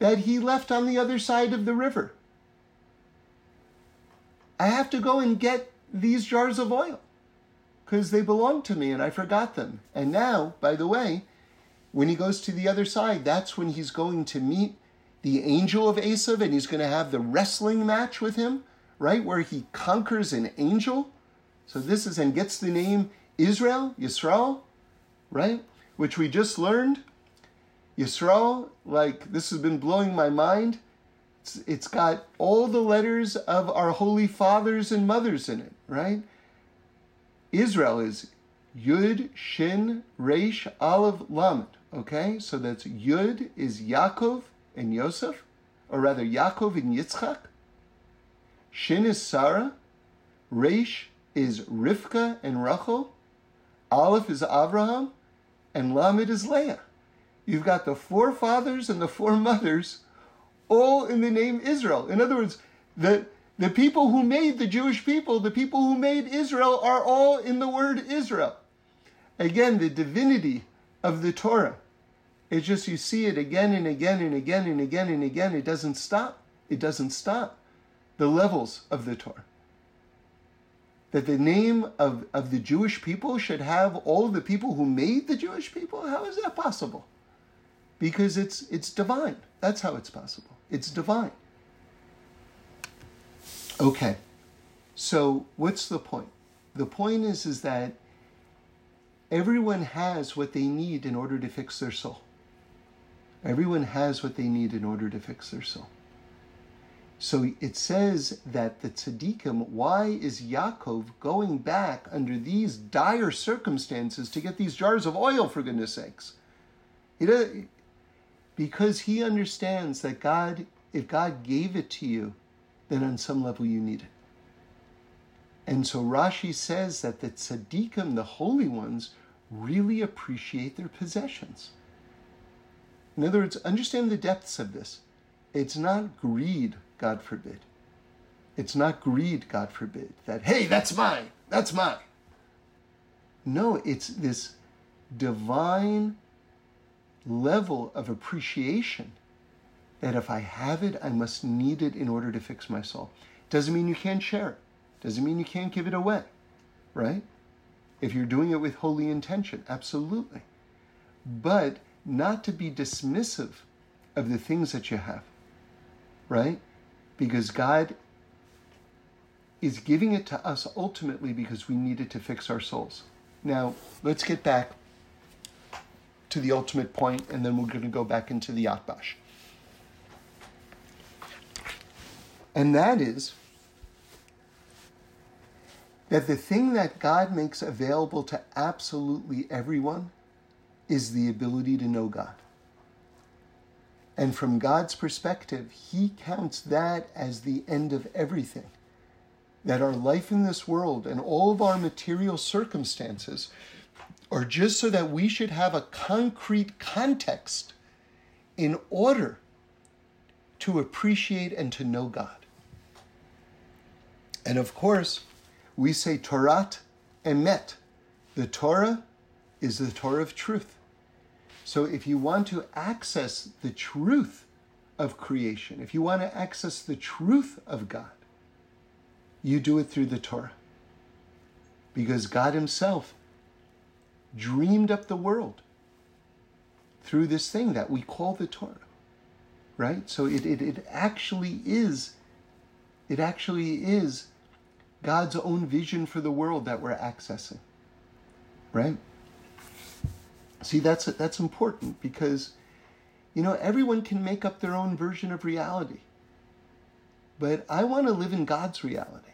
that he left on the other side of the river. I have to go and get these jars of oil because they belong to me and I forgot them. And now, by the way, when he goes to the other side, that's when he's going to meet the angel of Esav and he's going to have the wrestling match with him right? Where he conquers an angel. So this is and gets the name Israel, Yisrael, right? Which we just learned. Yisrael, like this has been blowing my mind. It's, it's got all the letters of our holy fathers and mothers in it, right? Israel is Yud, Shin, Resh, Aleph, Lamed. Okay, so that's Yud is Yaakov and Yosef, or rather Yaakov and Yitzchak. Shin is Sarah, Resh is Rivka and Rachel, Aleph is Abraham, and Lamed is Leah. You've got the four fathers and the four mothers all in the name Israel. In other words, the, the people who made the Jewish people, the people who made Israel, are all in the word Israel. Again, the divinity of the Torah. It's just you see it again and again and again and again and again. It doesn't stop. It doesn't stop the levels of the Torah. That the name of, of the Jewish people should have all the people who made the Jewish people? How is that possible? Because it's it's divine. That's how it's possible. It's divine. Okay. So what's the point? The point is is that everyone has what they need in order to fix their soul. Everyone has what they need in order to fix their soul. So it says that the tzaddikim, why is Yaakov going back under these dire circumstances to get these jars of oil, for goodness sakes? It, because he understands that God, if God gave it to you, then on some level you need it. And so Rashi says that the tzaddikim, the holy ones, really appreciate their possessions. In other words, understand the depths of this. It's not greed God forbid. It's not greed, God forbid, that, hey, that's mine, that's mine. No, it's this divine level of appreciation that if I have it, I must need it in order to fix my soul. Doesn't mean you can't share it, doesn't mean you can't give it away, right? If you're doing it with holy intention, absolutely. But not to be dismissive of the things that you have, right? because God is giving it to us ultimately because we needed to fix our souls. Now, let's get back to the ultimate point, and then we're going to go back into the Atbash. And that is that the thing that God makes available to absolutely everyone is the ability to know God. And from God's perspective, He counts that as the end of everything. That our life in this world and all of our material circumstances are just so that we should have a concrete context in order to appreciate and to know God. And of course, we say Torat Emet. The Torah is the Torah of truth. So if you want to access the truth of creation, if you want to access the truth of God, you do it through the Torah. Because God Himself dreamed up the world through this thing that we call the Torah. Right? So it, it, it actually is, it actually is God's own vision for the world that we're accessing. Right? See, that's that's important because you know, everyone can make up their own version of reality. But I want to live in God's reality.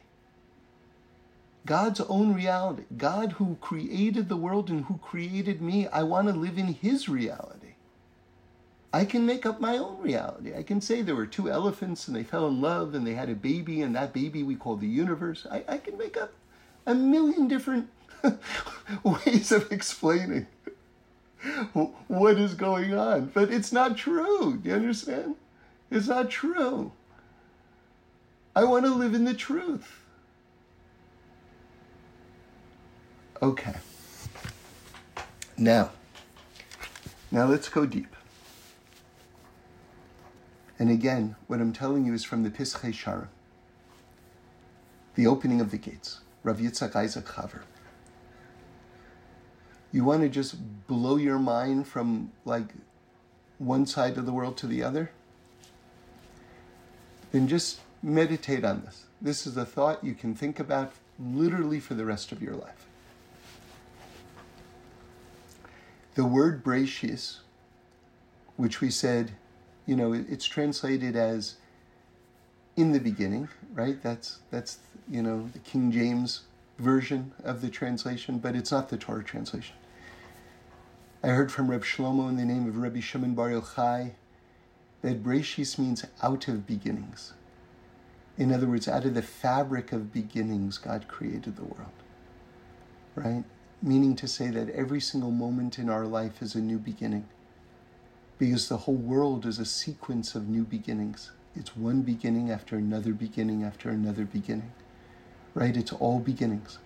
God's own reality. God who created the world and who created me, I want to live in his reality. I can make up my own reality. I can say there were two elephants and they fell in love and they had a baby, and that baby we call the universe. I, I can make up a million different ways of explaining what is going on. But it's not true. Do you understand? It's not true. I want to live in the truth. Okay. Now, now let's go deep. And again, what I'm telling you is from the Pischei Sharim, the opening of the gates, Rav Yitzchak Isaac Chaver. You want to just blow your mind from like one side of the world to the other? Then just meditate on this. This is a thought you can think about literally for the rest of your life. The word Breshis, which we said you know, it's translated as in the beginning, right? That's that's you know the King James version of the translation, but it's not the Torah translation. I heard from Reb Shlomo in the name of Rabbi Shimon Bar Yochai that Breshis means out of beginnings. In other words, out of the fabric of beginnings, God created the world. Right? Meaning to say that every single moment in our life is a new beginning because the whole world is a sequence of new beginnings. It's one beginning after another beginning after another beginning, right? It's all beginnings.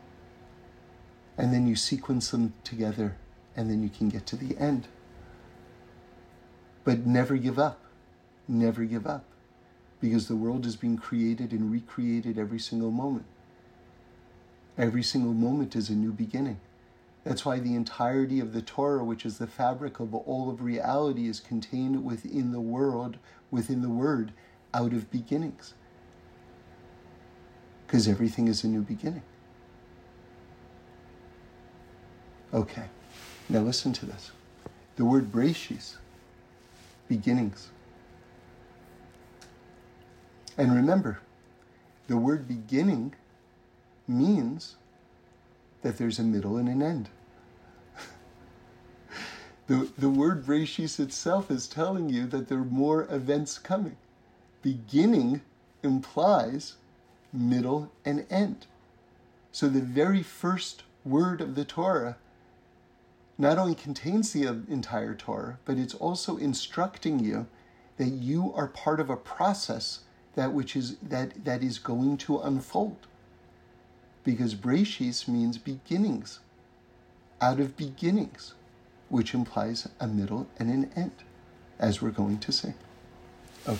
And then you sequence them together, and then you can get to the end. But never give up. Never give up. Because the world is being created and recreated every single moment. Every single moment is a new beginning. That's why the entirety of the Torah, which is the fabric of all of reality, is contained within the world, within the word, out of beginnings. Because everything is a new beginning. Okay, now listen to this. The word breshis, beginnings. And remember, the word beginning means that there's a middle and an end. the, the word breshis itself is telling you that there are more events coming. Beginning implies middle and end. So the very first word of the Torah not only contains the um, entire Torah, but it's also instructing you that you are part of a process that which is that that is going to unfold because Breshis means beginnings, out of beginnings, which implies a middle and an end, as we're going to see. Okay.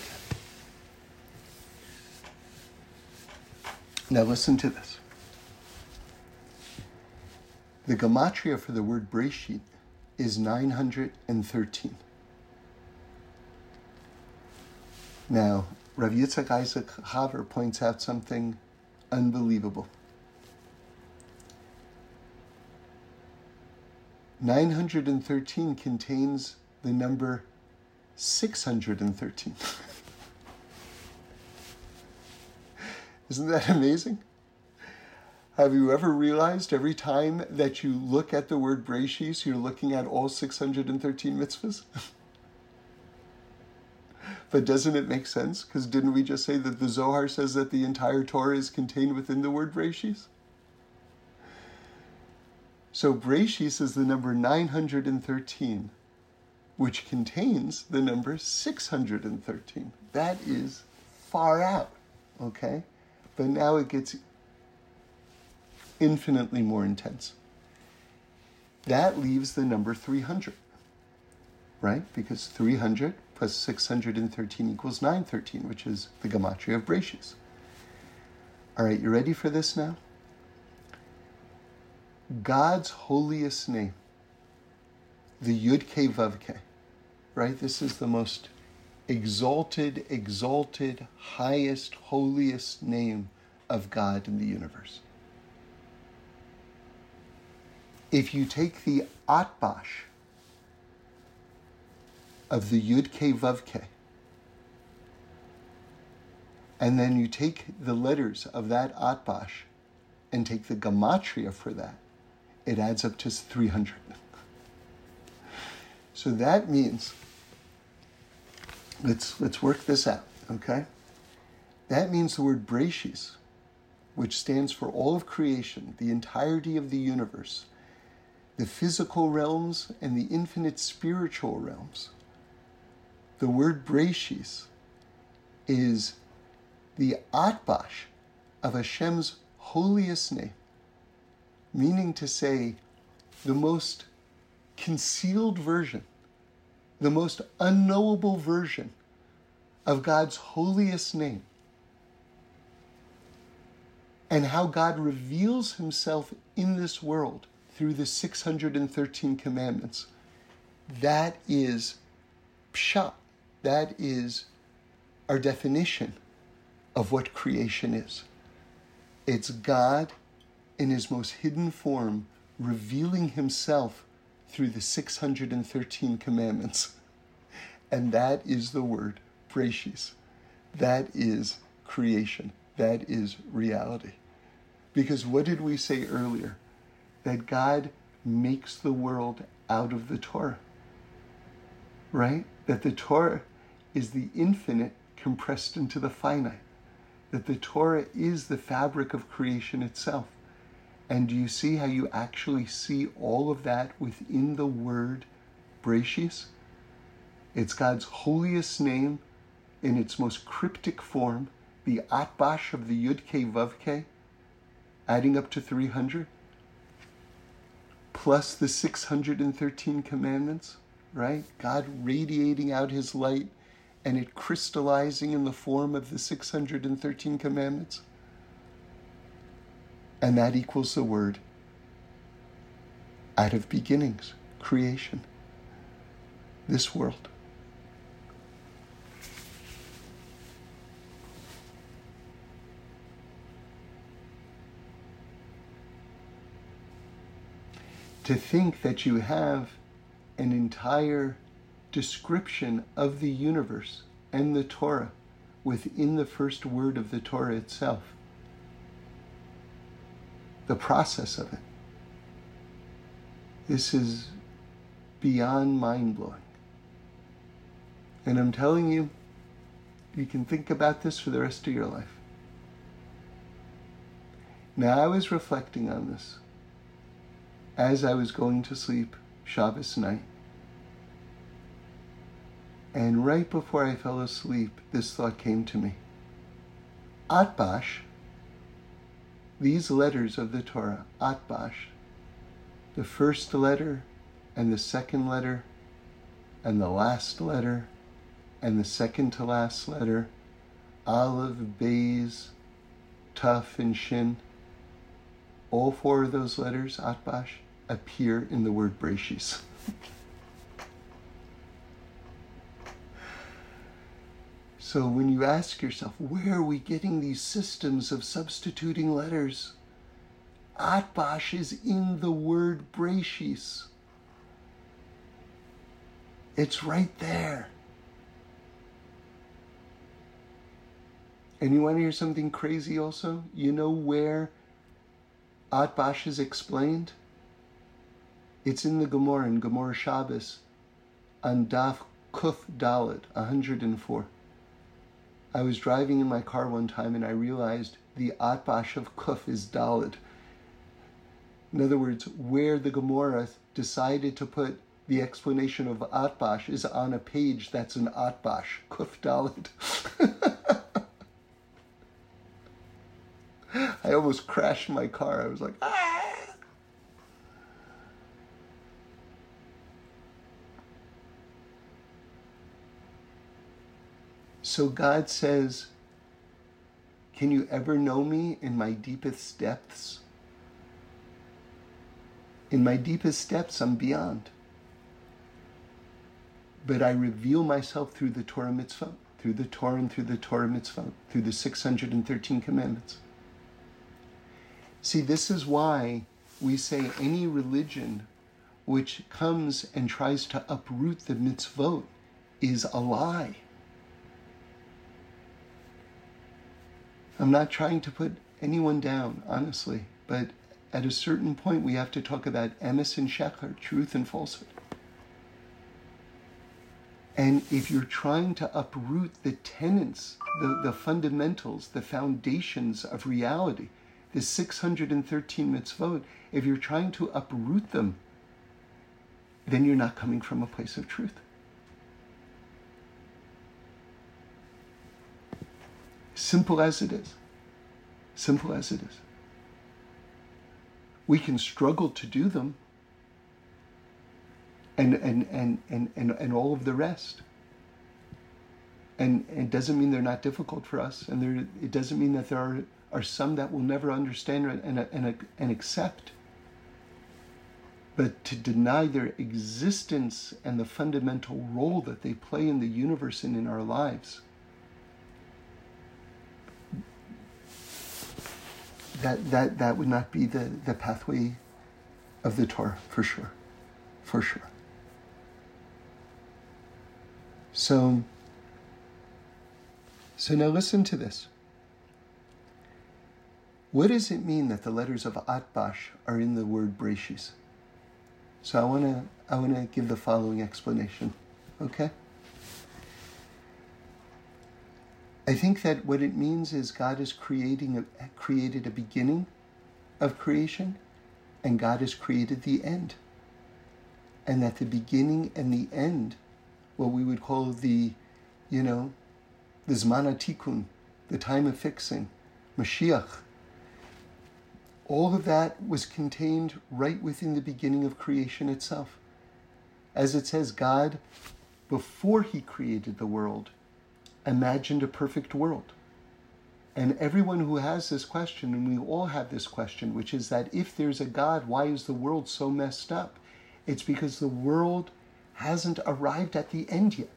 Now listen to this. The gematria for the word Breshit is 913. Now, Rav Yitzchak Isaac Haver points out something unbelievable. 913 contains the number 613. Isn't that amazing? Have you ever realized every time that you look at the word breshis, you're looking at all 613 mitzvahs? but doesn't it make sense? Because didn't we just say that the Zohar says that the entire Torah is contained within the word breshis? So breshis is the number 913, which contains the number 613. That is far out, okay? But now it gets infinitely more intense. That leaves the number 300, right? Because 300 plus 613 equals 913, which is the gematria of Breshis. All right, you ready for this now? God's holiest name, the Yud Ke Vav right? This is the most exalted, exalted, highest, holiest name of God in the universe. If you take the Atbash of the Yud Ke Vav Ke, and then you take the letters of that Atbash and take the Gematria for that, it adds up to 300. So that means, let's, let's work this out, okay? That means the word breshis, which stands for all of creation, the entirety of the universe, the physical realms and the infinite spiritual realms. The word Breshis is the Atbash of Hashem's holiest name meaning to say the most concealed version, the most unknowable version of God's holiest name, and how God reveals himself in this world through the 613 commandments. That is pshat. That is our definition of what creation is. It's God in his most hidden form, revealing himself through the 613 commandments. And that is the word, Breshis. That is creation. That is reality. Because what did we say earlier? That God makes the world out of the Torah. Right? That the Torah is the infinite compressed into the finite. That the Torah is the fabric of creation itself. And do you see how you actually see all of that within the word Breshis? It's God's holiest name in its most cryptic form, the Atbash of the Yud Ke Vav adding up to 300, plus the 613 commandments, right? God radiating out his light and it crystallizing in the form of the 613 commandments. And that equals the word out of beginnings, creation, this world. To think that you have an entire description of the universe and the Torah within the first word of the Torah itself the process of it. This is beyond mind blowing. And I'm telling you, you can think about this for the rest of your life. Now, I was reflecting on this as I was going to sleep Shabbos night. And right before I fell asleep, this thought came to me. Atbash these letters of the Torah, Atbash, the first letter and the second letter and the last letter and the second to last letter, Aleph, Bays, Tuf, and Shin, all four of those letters, Atbash, appear in the word Breshis. So when you ask yourself, where are we getting these systems of substituting letters? Atbash is in the word Breshis. It's right there. And you want to hear something crazy also? You know where Atbash is explained? It's in the Gemara, in Gemara Shabbos, on Daf Kuf Dalit, 104. I was driving in my car one time and I realized the Atbash of Kuf is Dalit. In other words, where the Gemara decided to put the explanation of Atbash is on a page that's an Atbash, Kuf Dalit. I almost crashed my car. I was like, ah! So God says, Can you ever know me in my deepest depths? In my deepest depths, I'm beyond. But I reveal myself through the Torah mitzvah, through the Torah and through the Torah mitzvah, through the 613 commandments. See, this is why we say any religion which comes and tries to uproot the mitzvot is a lie. I'm not trying to put anyone down, honestly, but at a certain point we have to talk about emes and sheker, truth and falsehood. And if you're trying to uproot the tenets, the, the fundamentals, the foundations of reality, the 613 mitzvot, if you're trying to uproot them, then you're not coming from a place of truth. Simple as it is. Simple as it is. We can struggle to do them and and and and, and, and all of the rest. And, and it doesn't mean they're not difficult for us, and there, it doesn't mean that there are are some that will never understand and, and, and accept. But to deny their existence and the fundamental role that they play in the universe and in our lives, that, that, that would not be the, the pathway of the Torah, for sure. For sure. So, so now listen to this. What does it mean that the letters of Atbash are in the word Breshis? So I want to I want to give the following explanation. Okay? I think that what it means is God is creating a, created a beginning of creation and God has created the end. And that the beginning and the end, what we would call the, you know, the Zmana Tikkun, the time of fixing, Mashiach, all of that was contained right within the beginning of creation itself. As it says, God, before he created the world, imagined a perfect world. And everyone who has this question, and we all have this question, which is that if there's a God, why is the world so messed up? It's because the world hasn't arrived at the end yet.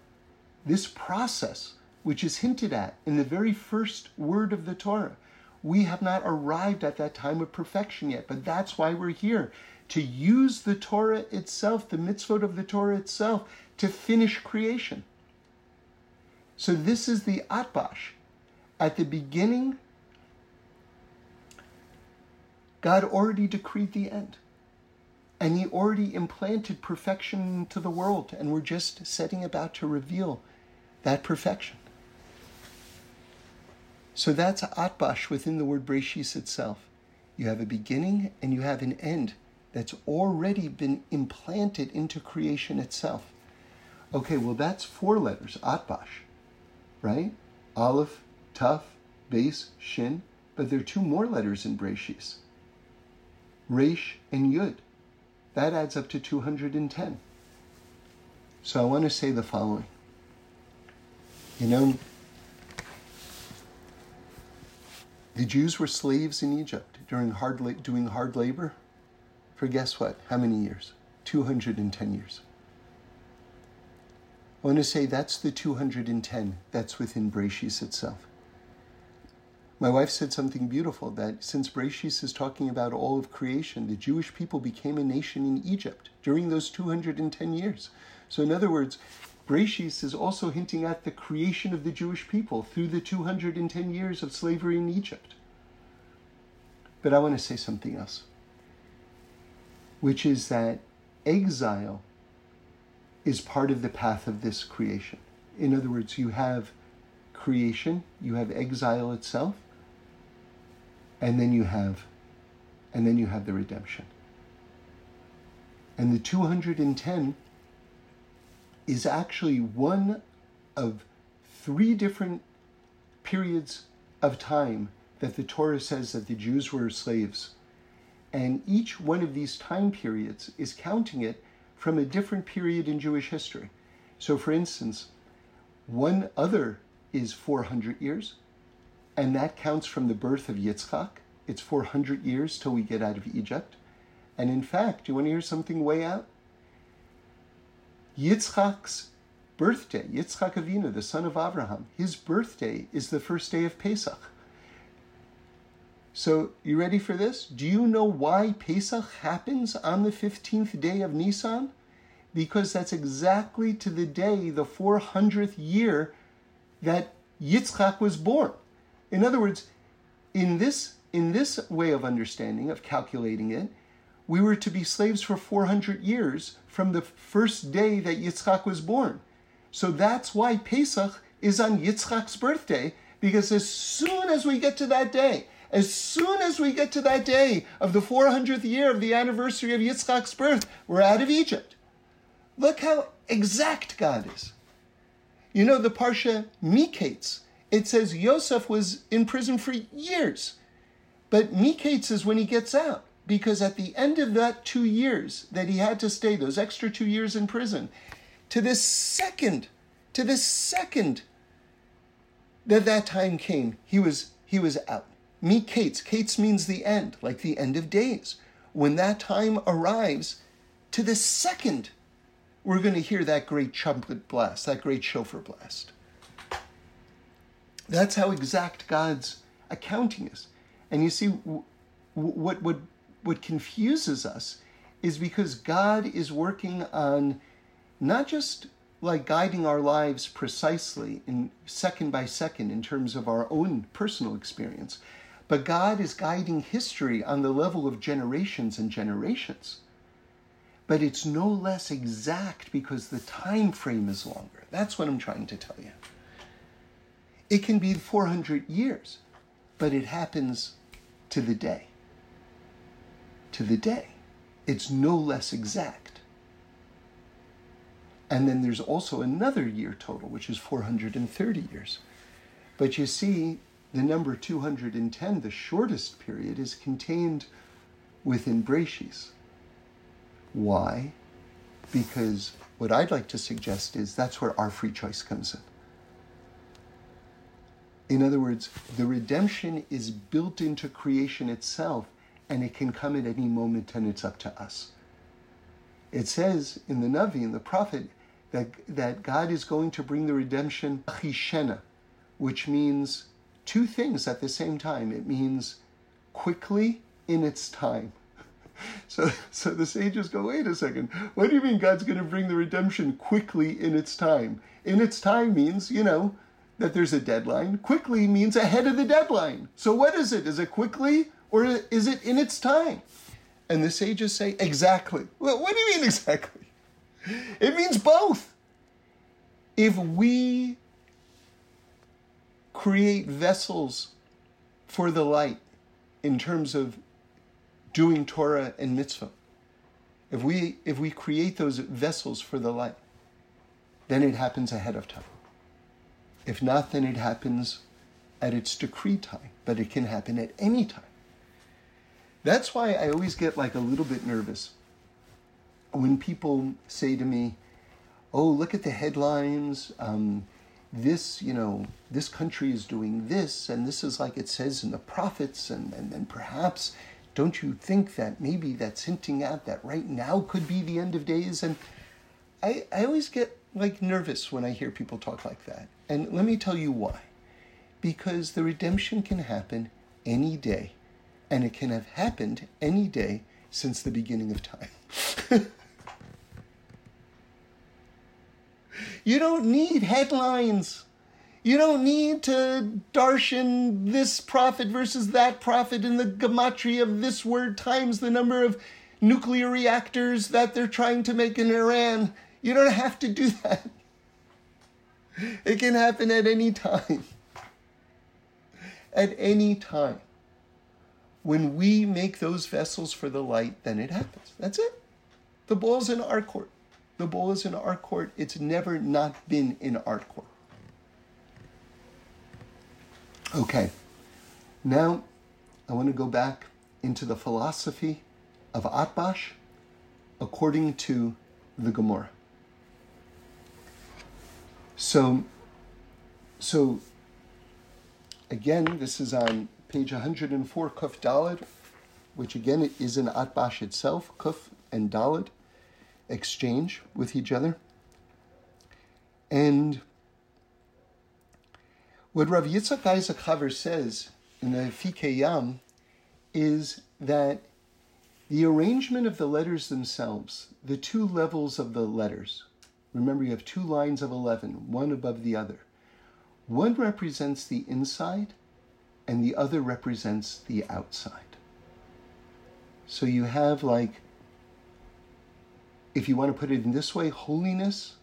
This process, which is hinted at in the very first word of the Torah, we have not arrived at that time of perfection yet. But that's why we're here to use the Torah itself, the mitzvot of the Torah itself, to finish creation. So this is the Atbash. At the beginning, God already decreed the end. And he already implanted perfection into the world, and we're just setting about to reveal that perfection. So that's Atbash within the word Breshis itself. You have a beginning and you have an end that's already been implanted into creation itself. Okay, well, that's four letters, Atbash, right? Aleph, Taf, Base, Shin, but there are two more letters in Breshis Resh and Yud. That adds up to 210. So I want to say the following. You know, The Jews were slaves in Egypt during hard la- doing hard labor for guess what? How many years? 210 years. I want to say that's the 210 that's within Breshis itself. My wife said something beautiful that since Breshis is talking about all of creation, the Jewish people became a nation in Egypt during those 210 years. So, in other words, Breshis is also hinting at the creation of the Jewish people through the 210 years of slavery in Egypt. But I want to say something else, which is that exile is part of the path of this creation. In other words, you have creation, you have exile itself, and then you have and then you have the redemption. And the 210 is actually one of three different periods of time that the Torah says that the Jews were slaves. And each one of these time periods is counting it from a different period in Jewish history. So, for instance, one other is 400 years, and that counts from the birth of Yitzchak. It's 400 years till we get out of Egypt. And in fact, you want to hear something way out? Yitzchak's birthday, Yitzchak Avinu, the son of Abraham, his birthday is the first day of Pesach. So, you ready for this? Do you know why Pesach happens on the 15th day of Nisan? Because that's exactly to the day, the 400th year, that Yitzchak was born. In other words, in this, in this way of understanding, of calculating it, we were to be slaves for 400 years from the first day that Yitzchak was born. So that's why Pesach is on Yitzchak's birthday, because as soon as we get to that day, as soon as we get to that day of the 400th year of the anniversary of Yitzchak's birth, we're out of Egypt. Look how exact God is. You know, the Parsha Miketz, it says Yosef was in prison for years. But Miketz is when he gets out, because at the end of that two years that he had to stay, those extra two years in prison, to this second, to this second that that time came, he was he was out. Miketz. Ketz Ketz means the end, like the end of days. When that time arrives, to the second, we're going to hear that great trumpet blast, that great shofar blast. That's how exact God's accounting is. And you see, what, what, what confuses us is because God is working on not just like guiding our lives precisely in second by second in terms of our own personal experience, but God is guiding history on the level of generations and generations. But it's no less exact because the time frame is longer. That's what I'm trying to tell you. It can be 400 years, but it happens to the day. To the day. It's no less exact. And then there's also another year total, which is 430 years. But you see, the number 210, the shortest period, is contained within Breshis. Why? Because what I'd like to suggest is that's where our free choice comes in. In other words, the redemption is built into creation itself and it can come at any moment and it's up to us. It says in the Navi, in the prophet, that, that God is going to bring the redemption, which means two things at the same time. It means quickly in its time. So, so the sages go, wait a second, what do you mean God's going to bring the redemption quickly in its time? In its time means, you know, that there's a deadline. Quickly means ahead of the deadline. So what is it? Is it quickly or is it in its time? And the sages say, exactly. Well, what do you mean exactly? It means both. If we create vessels for the light in terms of doing Torah and mitzvah, if we if we create those vessels for the light, then it happens ahead of time. If not, then it happens at its decree time, but it can happen at any time. That's why I always get like a little bit nervous when people say to me, "Oh, look at the headlines." Um, this, you know, this country is doing this, and this is like it says in the prophets, and, and, and perhaps don't you think that maybe that's hinting at that right now could be the end of days? And I, I always get like nervous when I hear people talk like that. And let me tell you why. Because the redemption can happen any day, and it can have happened any day since the beginning of time. You don't need headlines. You don't need to darshan this prophet versus that prophet in the gematria of this word times the number of nuclear reactors that they're trying to make in Iran. You don't have to do that. It can happen at any time. At any time. When we make those vessels for the light, then it happens. That's it. The ball's in our court. The ball is in our court. It's never not been in our court. Okay, now I want to go back into the philosophy of Atbash according to the Gemara. So, so again, this is on page 104, Kuf Dalad, which again is in Atbash itself, Kuf and Dalad exchange with each other. And what Rav Yitzchak Isaac Haver says in the Fikeyam is that the arrangement of the letters themselves, the two levels of the letters, remember you have two lines of 11, one above the other. One represents the inside and the other represents the outside. So you have like, if you want to put it in this way, holiness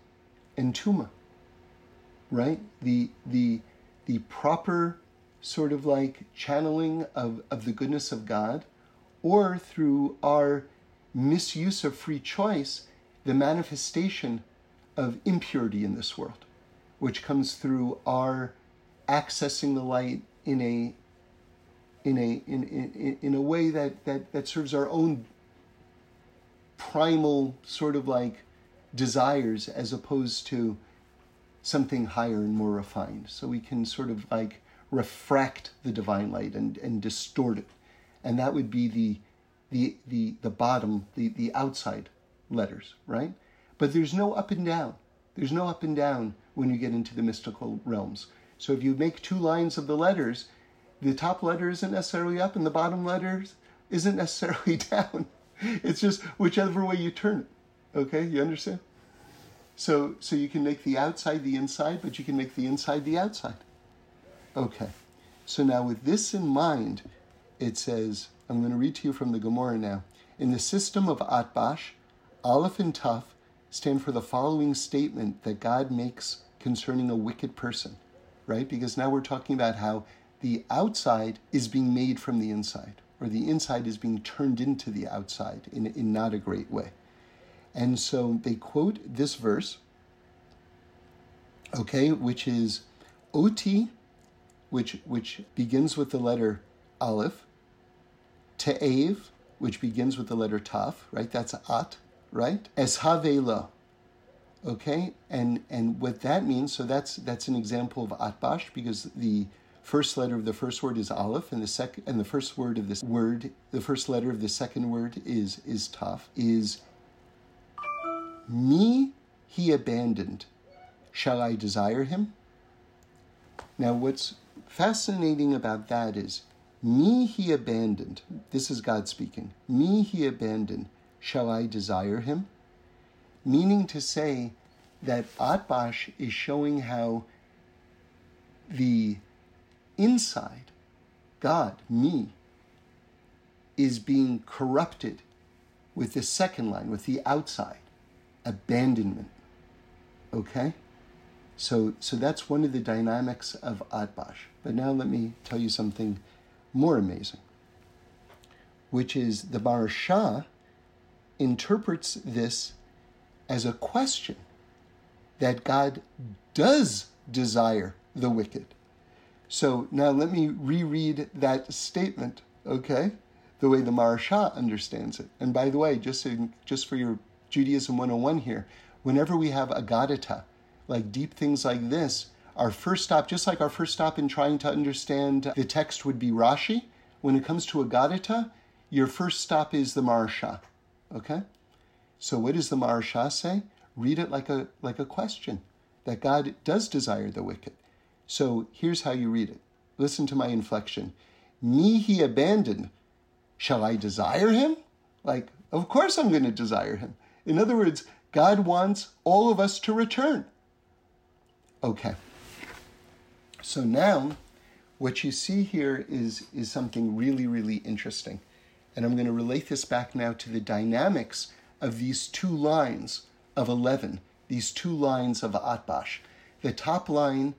and tuma, right? The, the, the proper sort of like channeling of, of the goodness of God, or through our misuse of free choice, the manifestation of impurity in this world, which comes through our accessing the light in a in a in, in, in a way that, that, that serves our own primal sort of like desires as opposed to something higher and more refined. So we can sort of like refract the divine light and, and distort it. And that would be the the the the bottom, the, the outside letters, right? But there's no up and down. There's no up and down when you get into the mystical realms. So if you make two lines of the letters, the top letter isn't necessarily up and the bottom letter isn't necessarily down. It's just whichever way you turn it. Okay, you understand? So, so you can make the outside the inside, but you can make the inside the outside. Okay. So now with this in mind, it says, I'm going to read to you from the Gemara now. In the system of Atbash, Aleph and Taf stand for the following statement that God makes concerning a wicked person, right? Because now we're talking about how the outside is being made from the inside, or the inside is being turned into the outside in, in not a great way. And so they quote this verse, okay, which is Oti, which, which begins with the letter Aleph, Te'ev, which begins with the letter Taf, right? That's At, right? Eshavela, okay? And and what that means, so that's that's an example of Atbash because the first letter of the first word is Aleph, and the second and the first word of this word, the first letter of the second word is is Taf, is me he abandoned. Shall I desire him? Now, what's fascinating about that is, me he abandoned. This is God speaking. Me he abandoned. Shall I desire him? Meaning to say that Atbash is showing how the inside, God, me, is being corrupted with the second line, with the outside abandonment. Okay? So, so that's one of the dynamics of Atbash. But now let me tell you something more amazing, which is the Maharsha interprets this as a question that God does desire the wicked. So now let me reread that statement, okay? The way the Maharsha understands it. And by the way, just just for your Judaism 101 here. Whenever we have agadita, like deep things like this, our first stop, just like our first stop in trying to understand the text would be Rashi, when it comes to agadita, your first stop is the Maharsha. Okay? So what does the Maharsha say? Read it like a like a question. That God does desire the wicked. So here's how you read it. Listen to my inflection. Me he abandoned. Shall I desire him? Like, of course I'm going to desire him. In other words, God wants all of us to return. Okay. So now, what you see here is, is something really, really interesting. And I'm going to relate this back now to the dynamics of these two lines of 11, these two lines of Atbash. The top line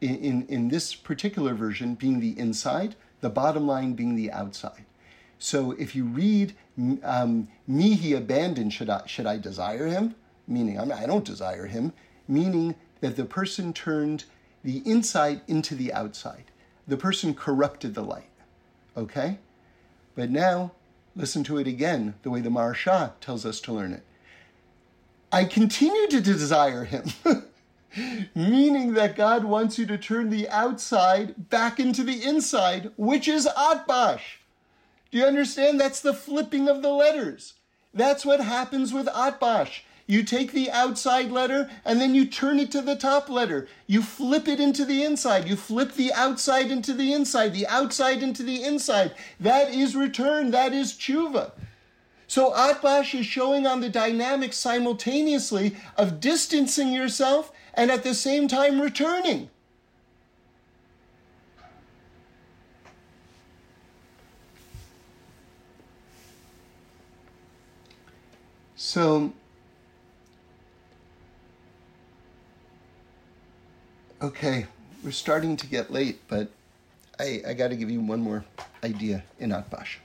in, in, this particular version being the inside, the bottom line being the outside. So if you read, um, me he abandoned, should I, should I desire him? Meaning, I don't desire him, meaning that the person turned the inside into the outside. The person corrupted the light. Okay? But now, listen to it again, the way the Maharsha tells us to learn it. I continue to desire him. Meaning that God wants you to turn the outside back into the inside, which is Atbash. Do you understand? That's the flipping of the letters. That's what happens with Atbash. You take the outside letter and then you turn it to the top letter. You flip it into the inside. You flip the outside into the inside, the outside into the inside. That is return. That is tshuva. So Atbash is showing on the dynamic simultaneously of distancing yourself and at the same time returning. So Okay, we're starting to get late, but I, I got to give you one more idea in Atbash.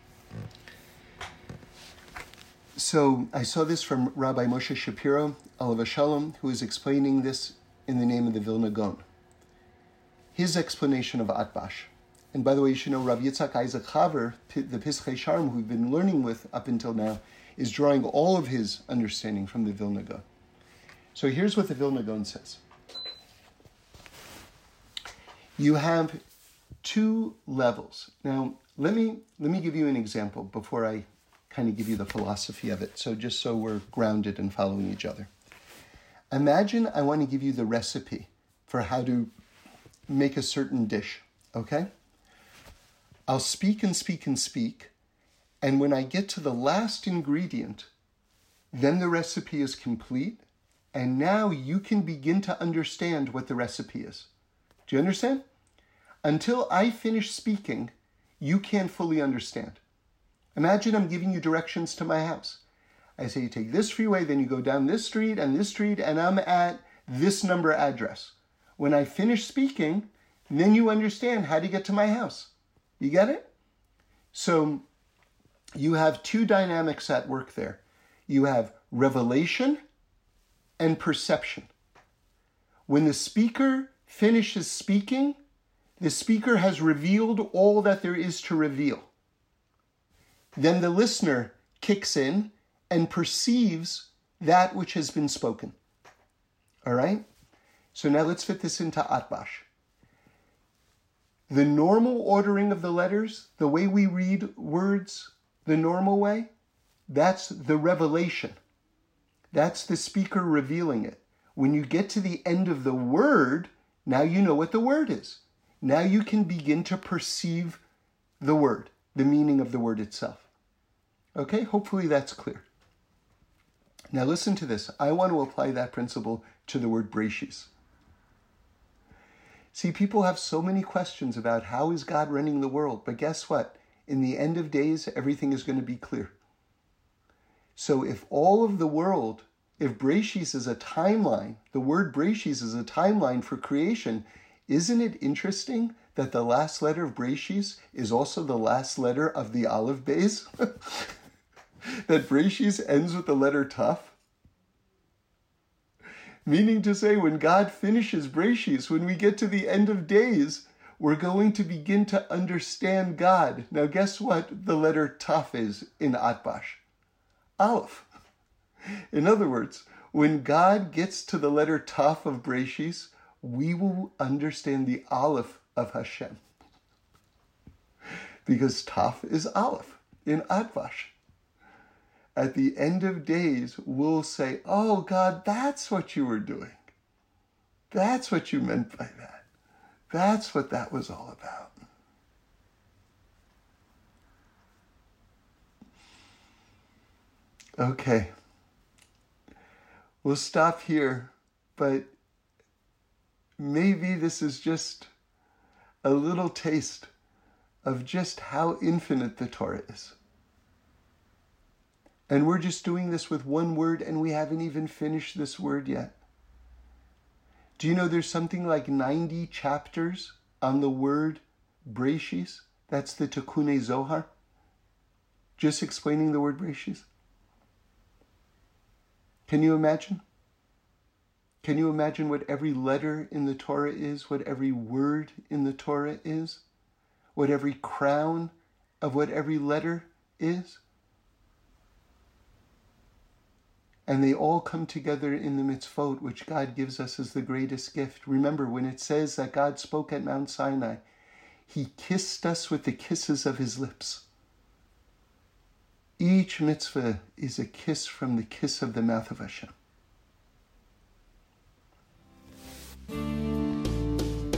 So I saw this from Rabbi Moshe Shapiro, Alav Shalom, who is explaining this in the name of the Vilna Gaon. His explanation of Atbash. And by the way, you should know Rav Yitzhak Isaac Chaver, the Pischei Sharim, who we've been learning with up until now, is drawing all of his understanding from the Vilna Gaon. So here's what the Vilna Gaon says you have two levels. Now, let me let me give you an example before I kind of give you the philosophy of it. So just so we're grounded and following each other. Imagine I want to give you the recipe for how to make a certain dish, okay? I'll speak and speak and speak, and when I get to the last ingredient, then the recipe is complete, and now you can begin to understand what the recipe is. Do you understand? Until I finish speaking, you can't fully understand. Imagine I'm giving you directions to my house. I say you take this freeway, then you go down this street and this street, and I'm at this number address. When I finish speaking, then you understand how to get to my house. You get it? So you have two dynamics at work there. You have revelation and perception. When the speaker finishes speaking, the speaker has revealed all that there is to reveal. Then the listener kicks in and perceives that which has been spoken. All right? So now let's fit this into Atbash. The normal ordering of the letters, the way we read words the normal way, that's the revelation. That's the speaker revealing it. When you get to the end of the word, now you know what the word is. Now you can begin to perceive the word, the meaning of the word itself. Okay, hopefully that's clear. Now listen to this. I want to apply that principle to the word Breshis. See, people have so many questions about how is God running the world, but guess what? In the end of days, everything is going to be clear. So if all of the world if Breshis is a timeline, the word Breshis is a timeline for creation, isn't it interesting that the last letter of Breshis is also the last letter of the Aleph Beis? that Breshis ends with the letter Taf? Meaning to say, when God finishes Breshis, when we get to the end of days, we're going to begin to understand God. Now, guess what the letter Taf is in Atbash? Aleph. In other words, when God gets to the letter Taf of Breshis, we will understand the Aleph of Hashem. Because Taf is Aleph in Atbash. At the end of days, we'll say, Oh God, that's what you were doing. That's what you meant by that. That's what that was all about. Okay. We'll stop here, but maybe this is just a little taste of just how infinite the Torah is. And we're just doing this with one word, and we haven't even finished this word yet. Do you know there's something like 90 chapters on the word Breshis? That's the Tikkun Zohar. Just explaining the word Breshis. Can you imagine? Can you imagine what every letter in the Torah is, what every word in the Torah is, what every crown of what every letter is? And they all come together in the mitzvot, which God gives us as the greatest gift. Remember, when it says that God spoke at Mount Sinai, he kissed us with the kisses of his lips. Each mitzvah is a kiss from the kiss of the mouth of Hashem.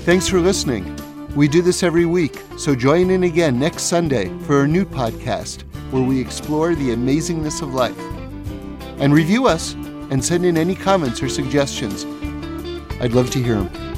Thanks for listening. We do this every week, so join in again next Sunday for a new podcast where we explore the amazingness of life. And review us and send in any comments or suggestions. I'd love to hear them.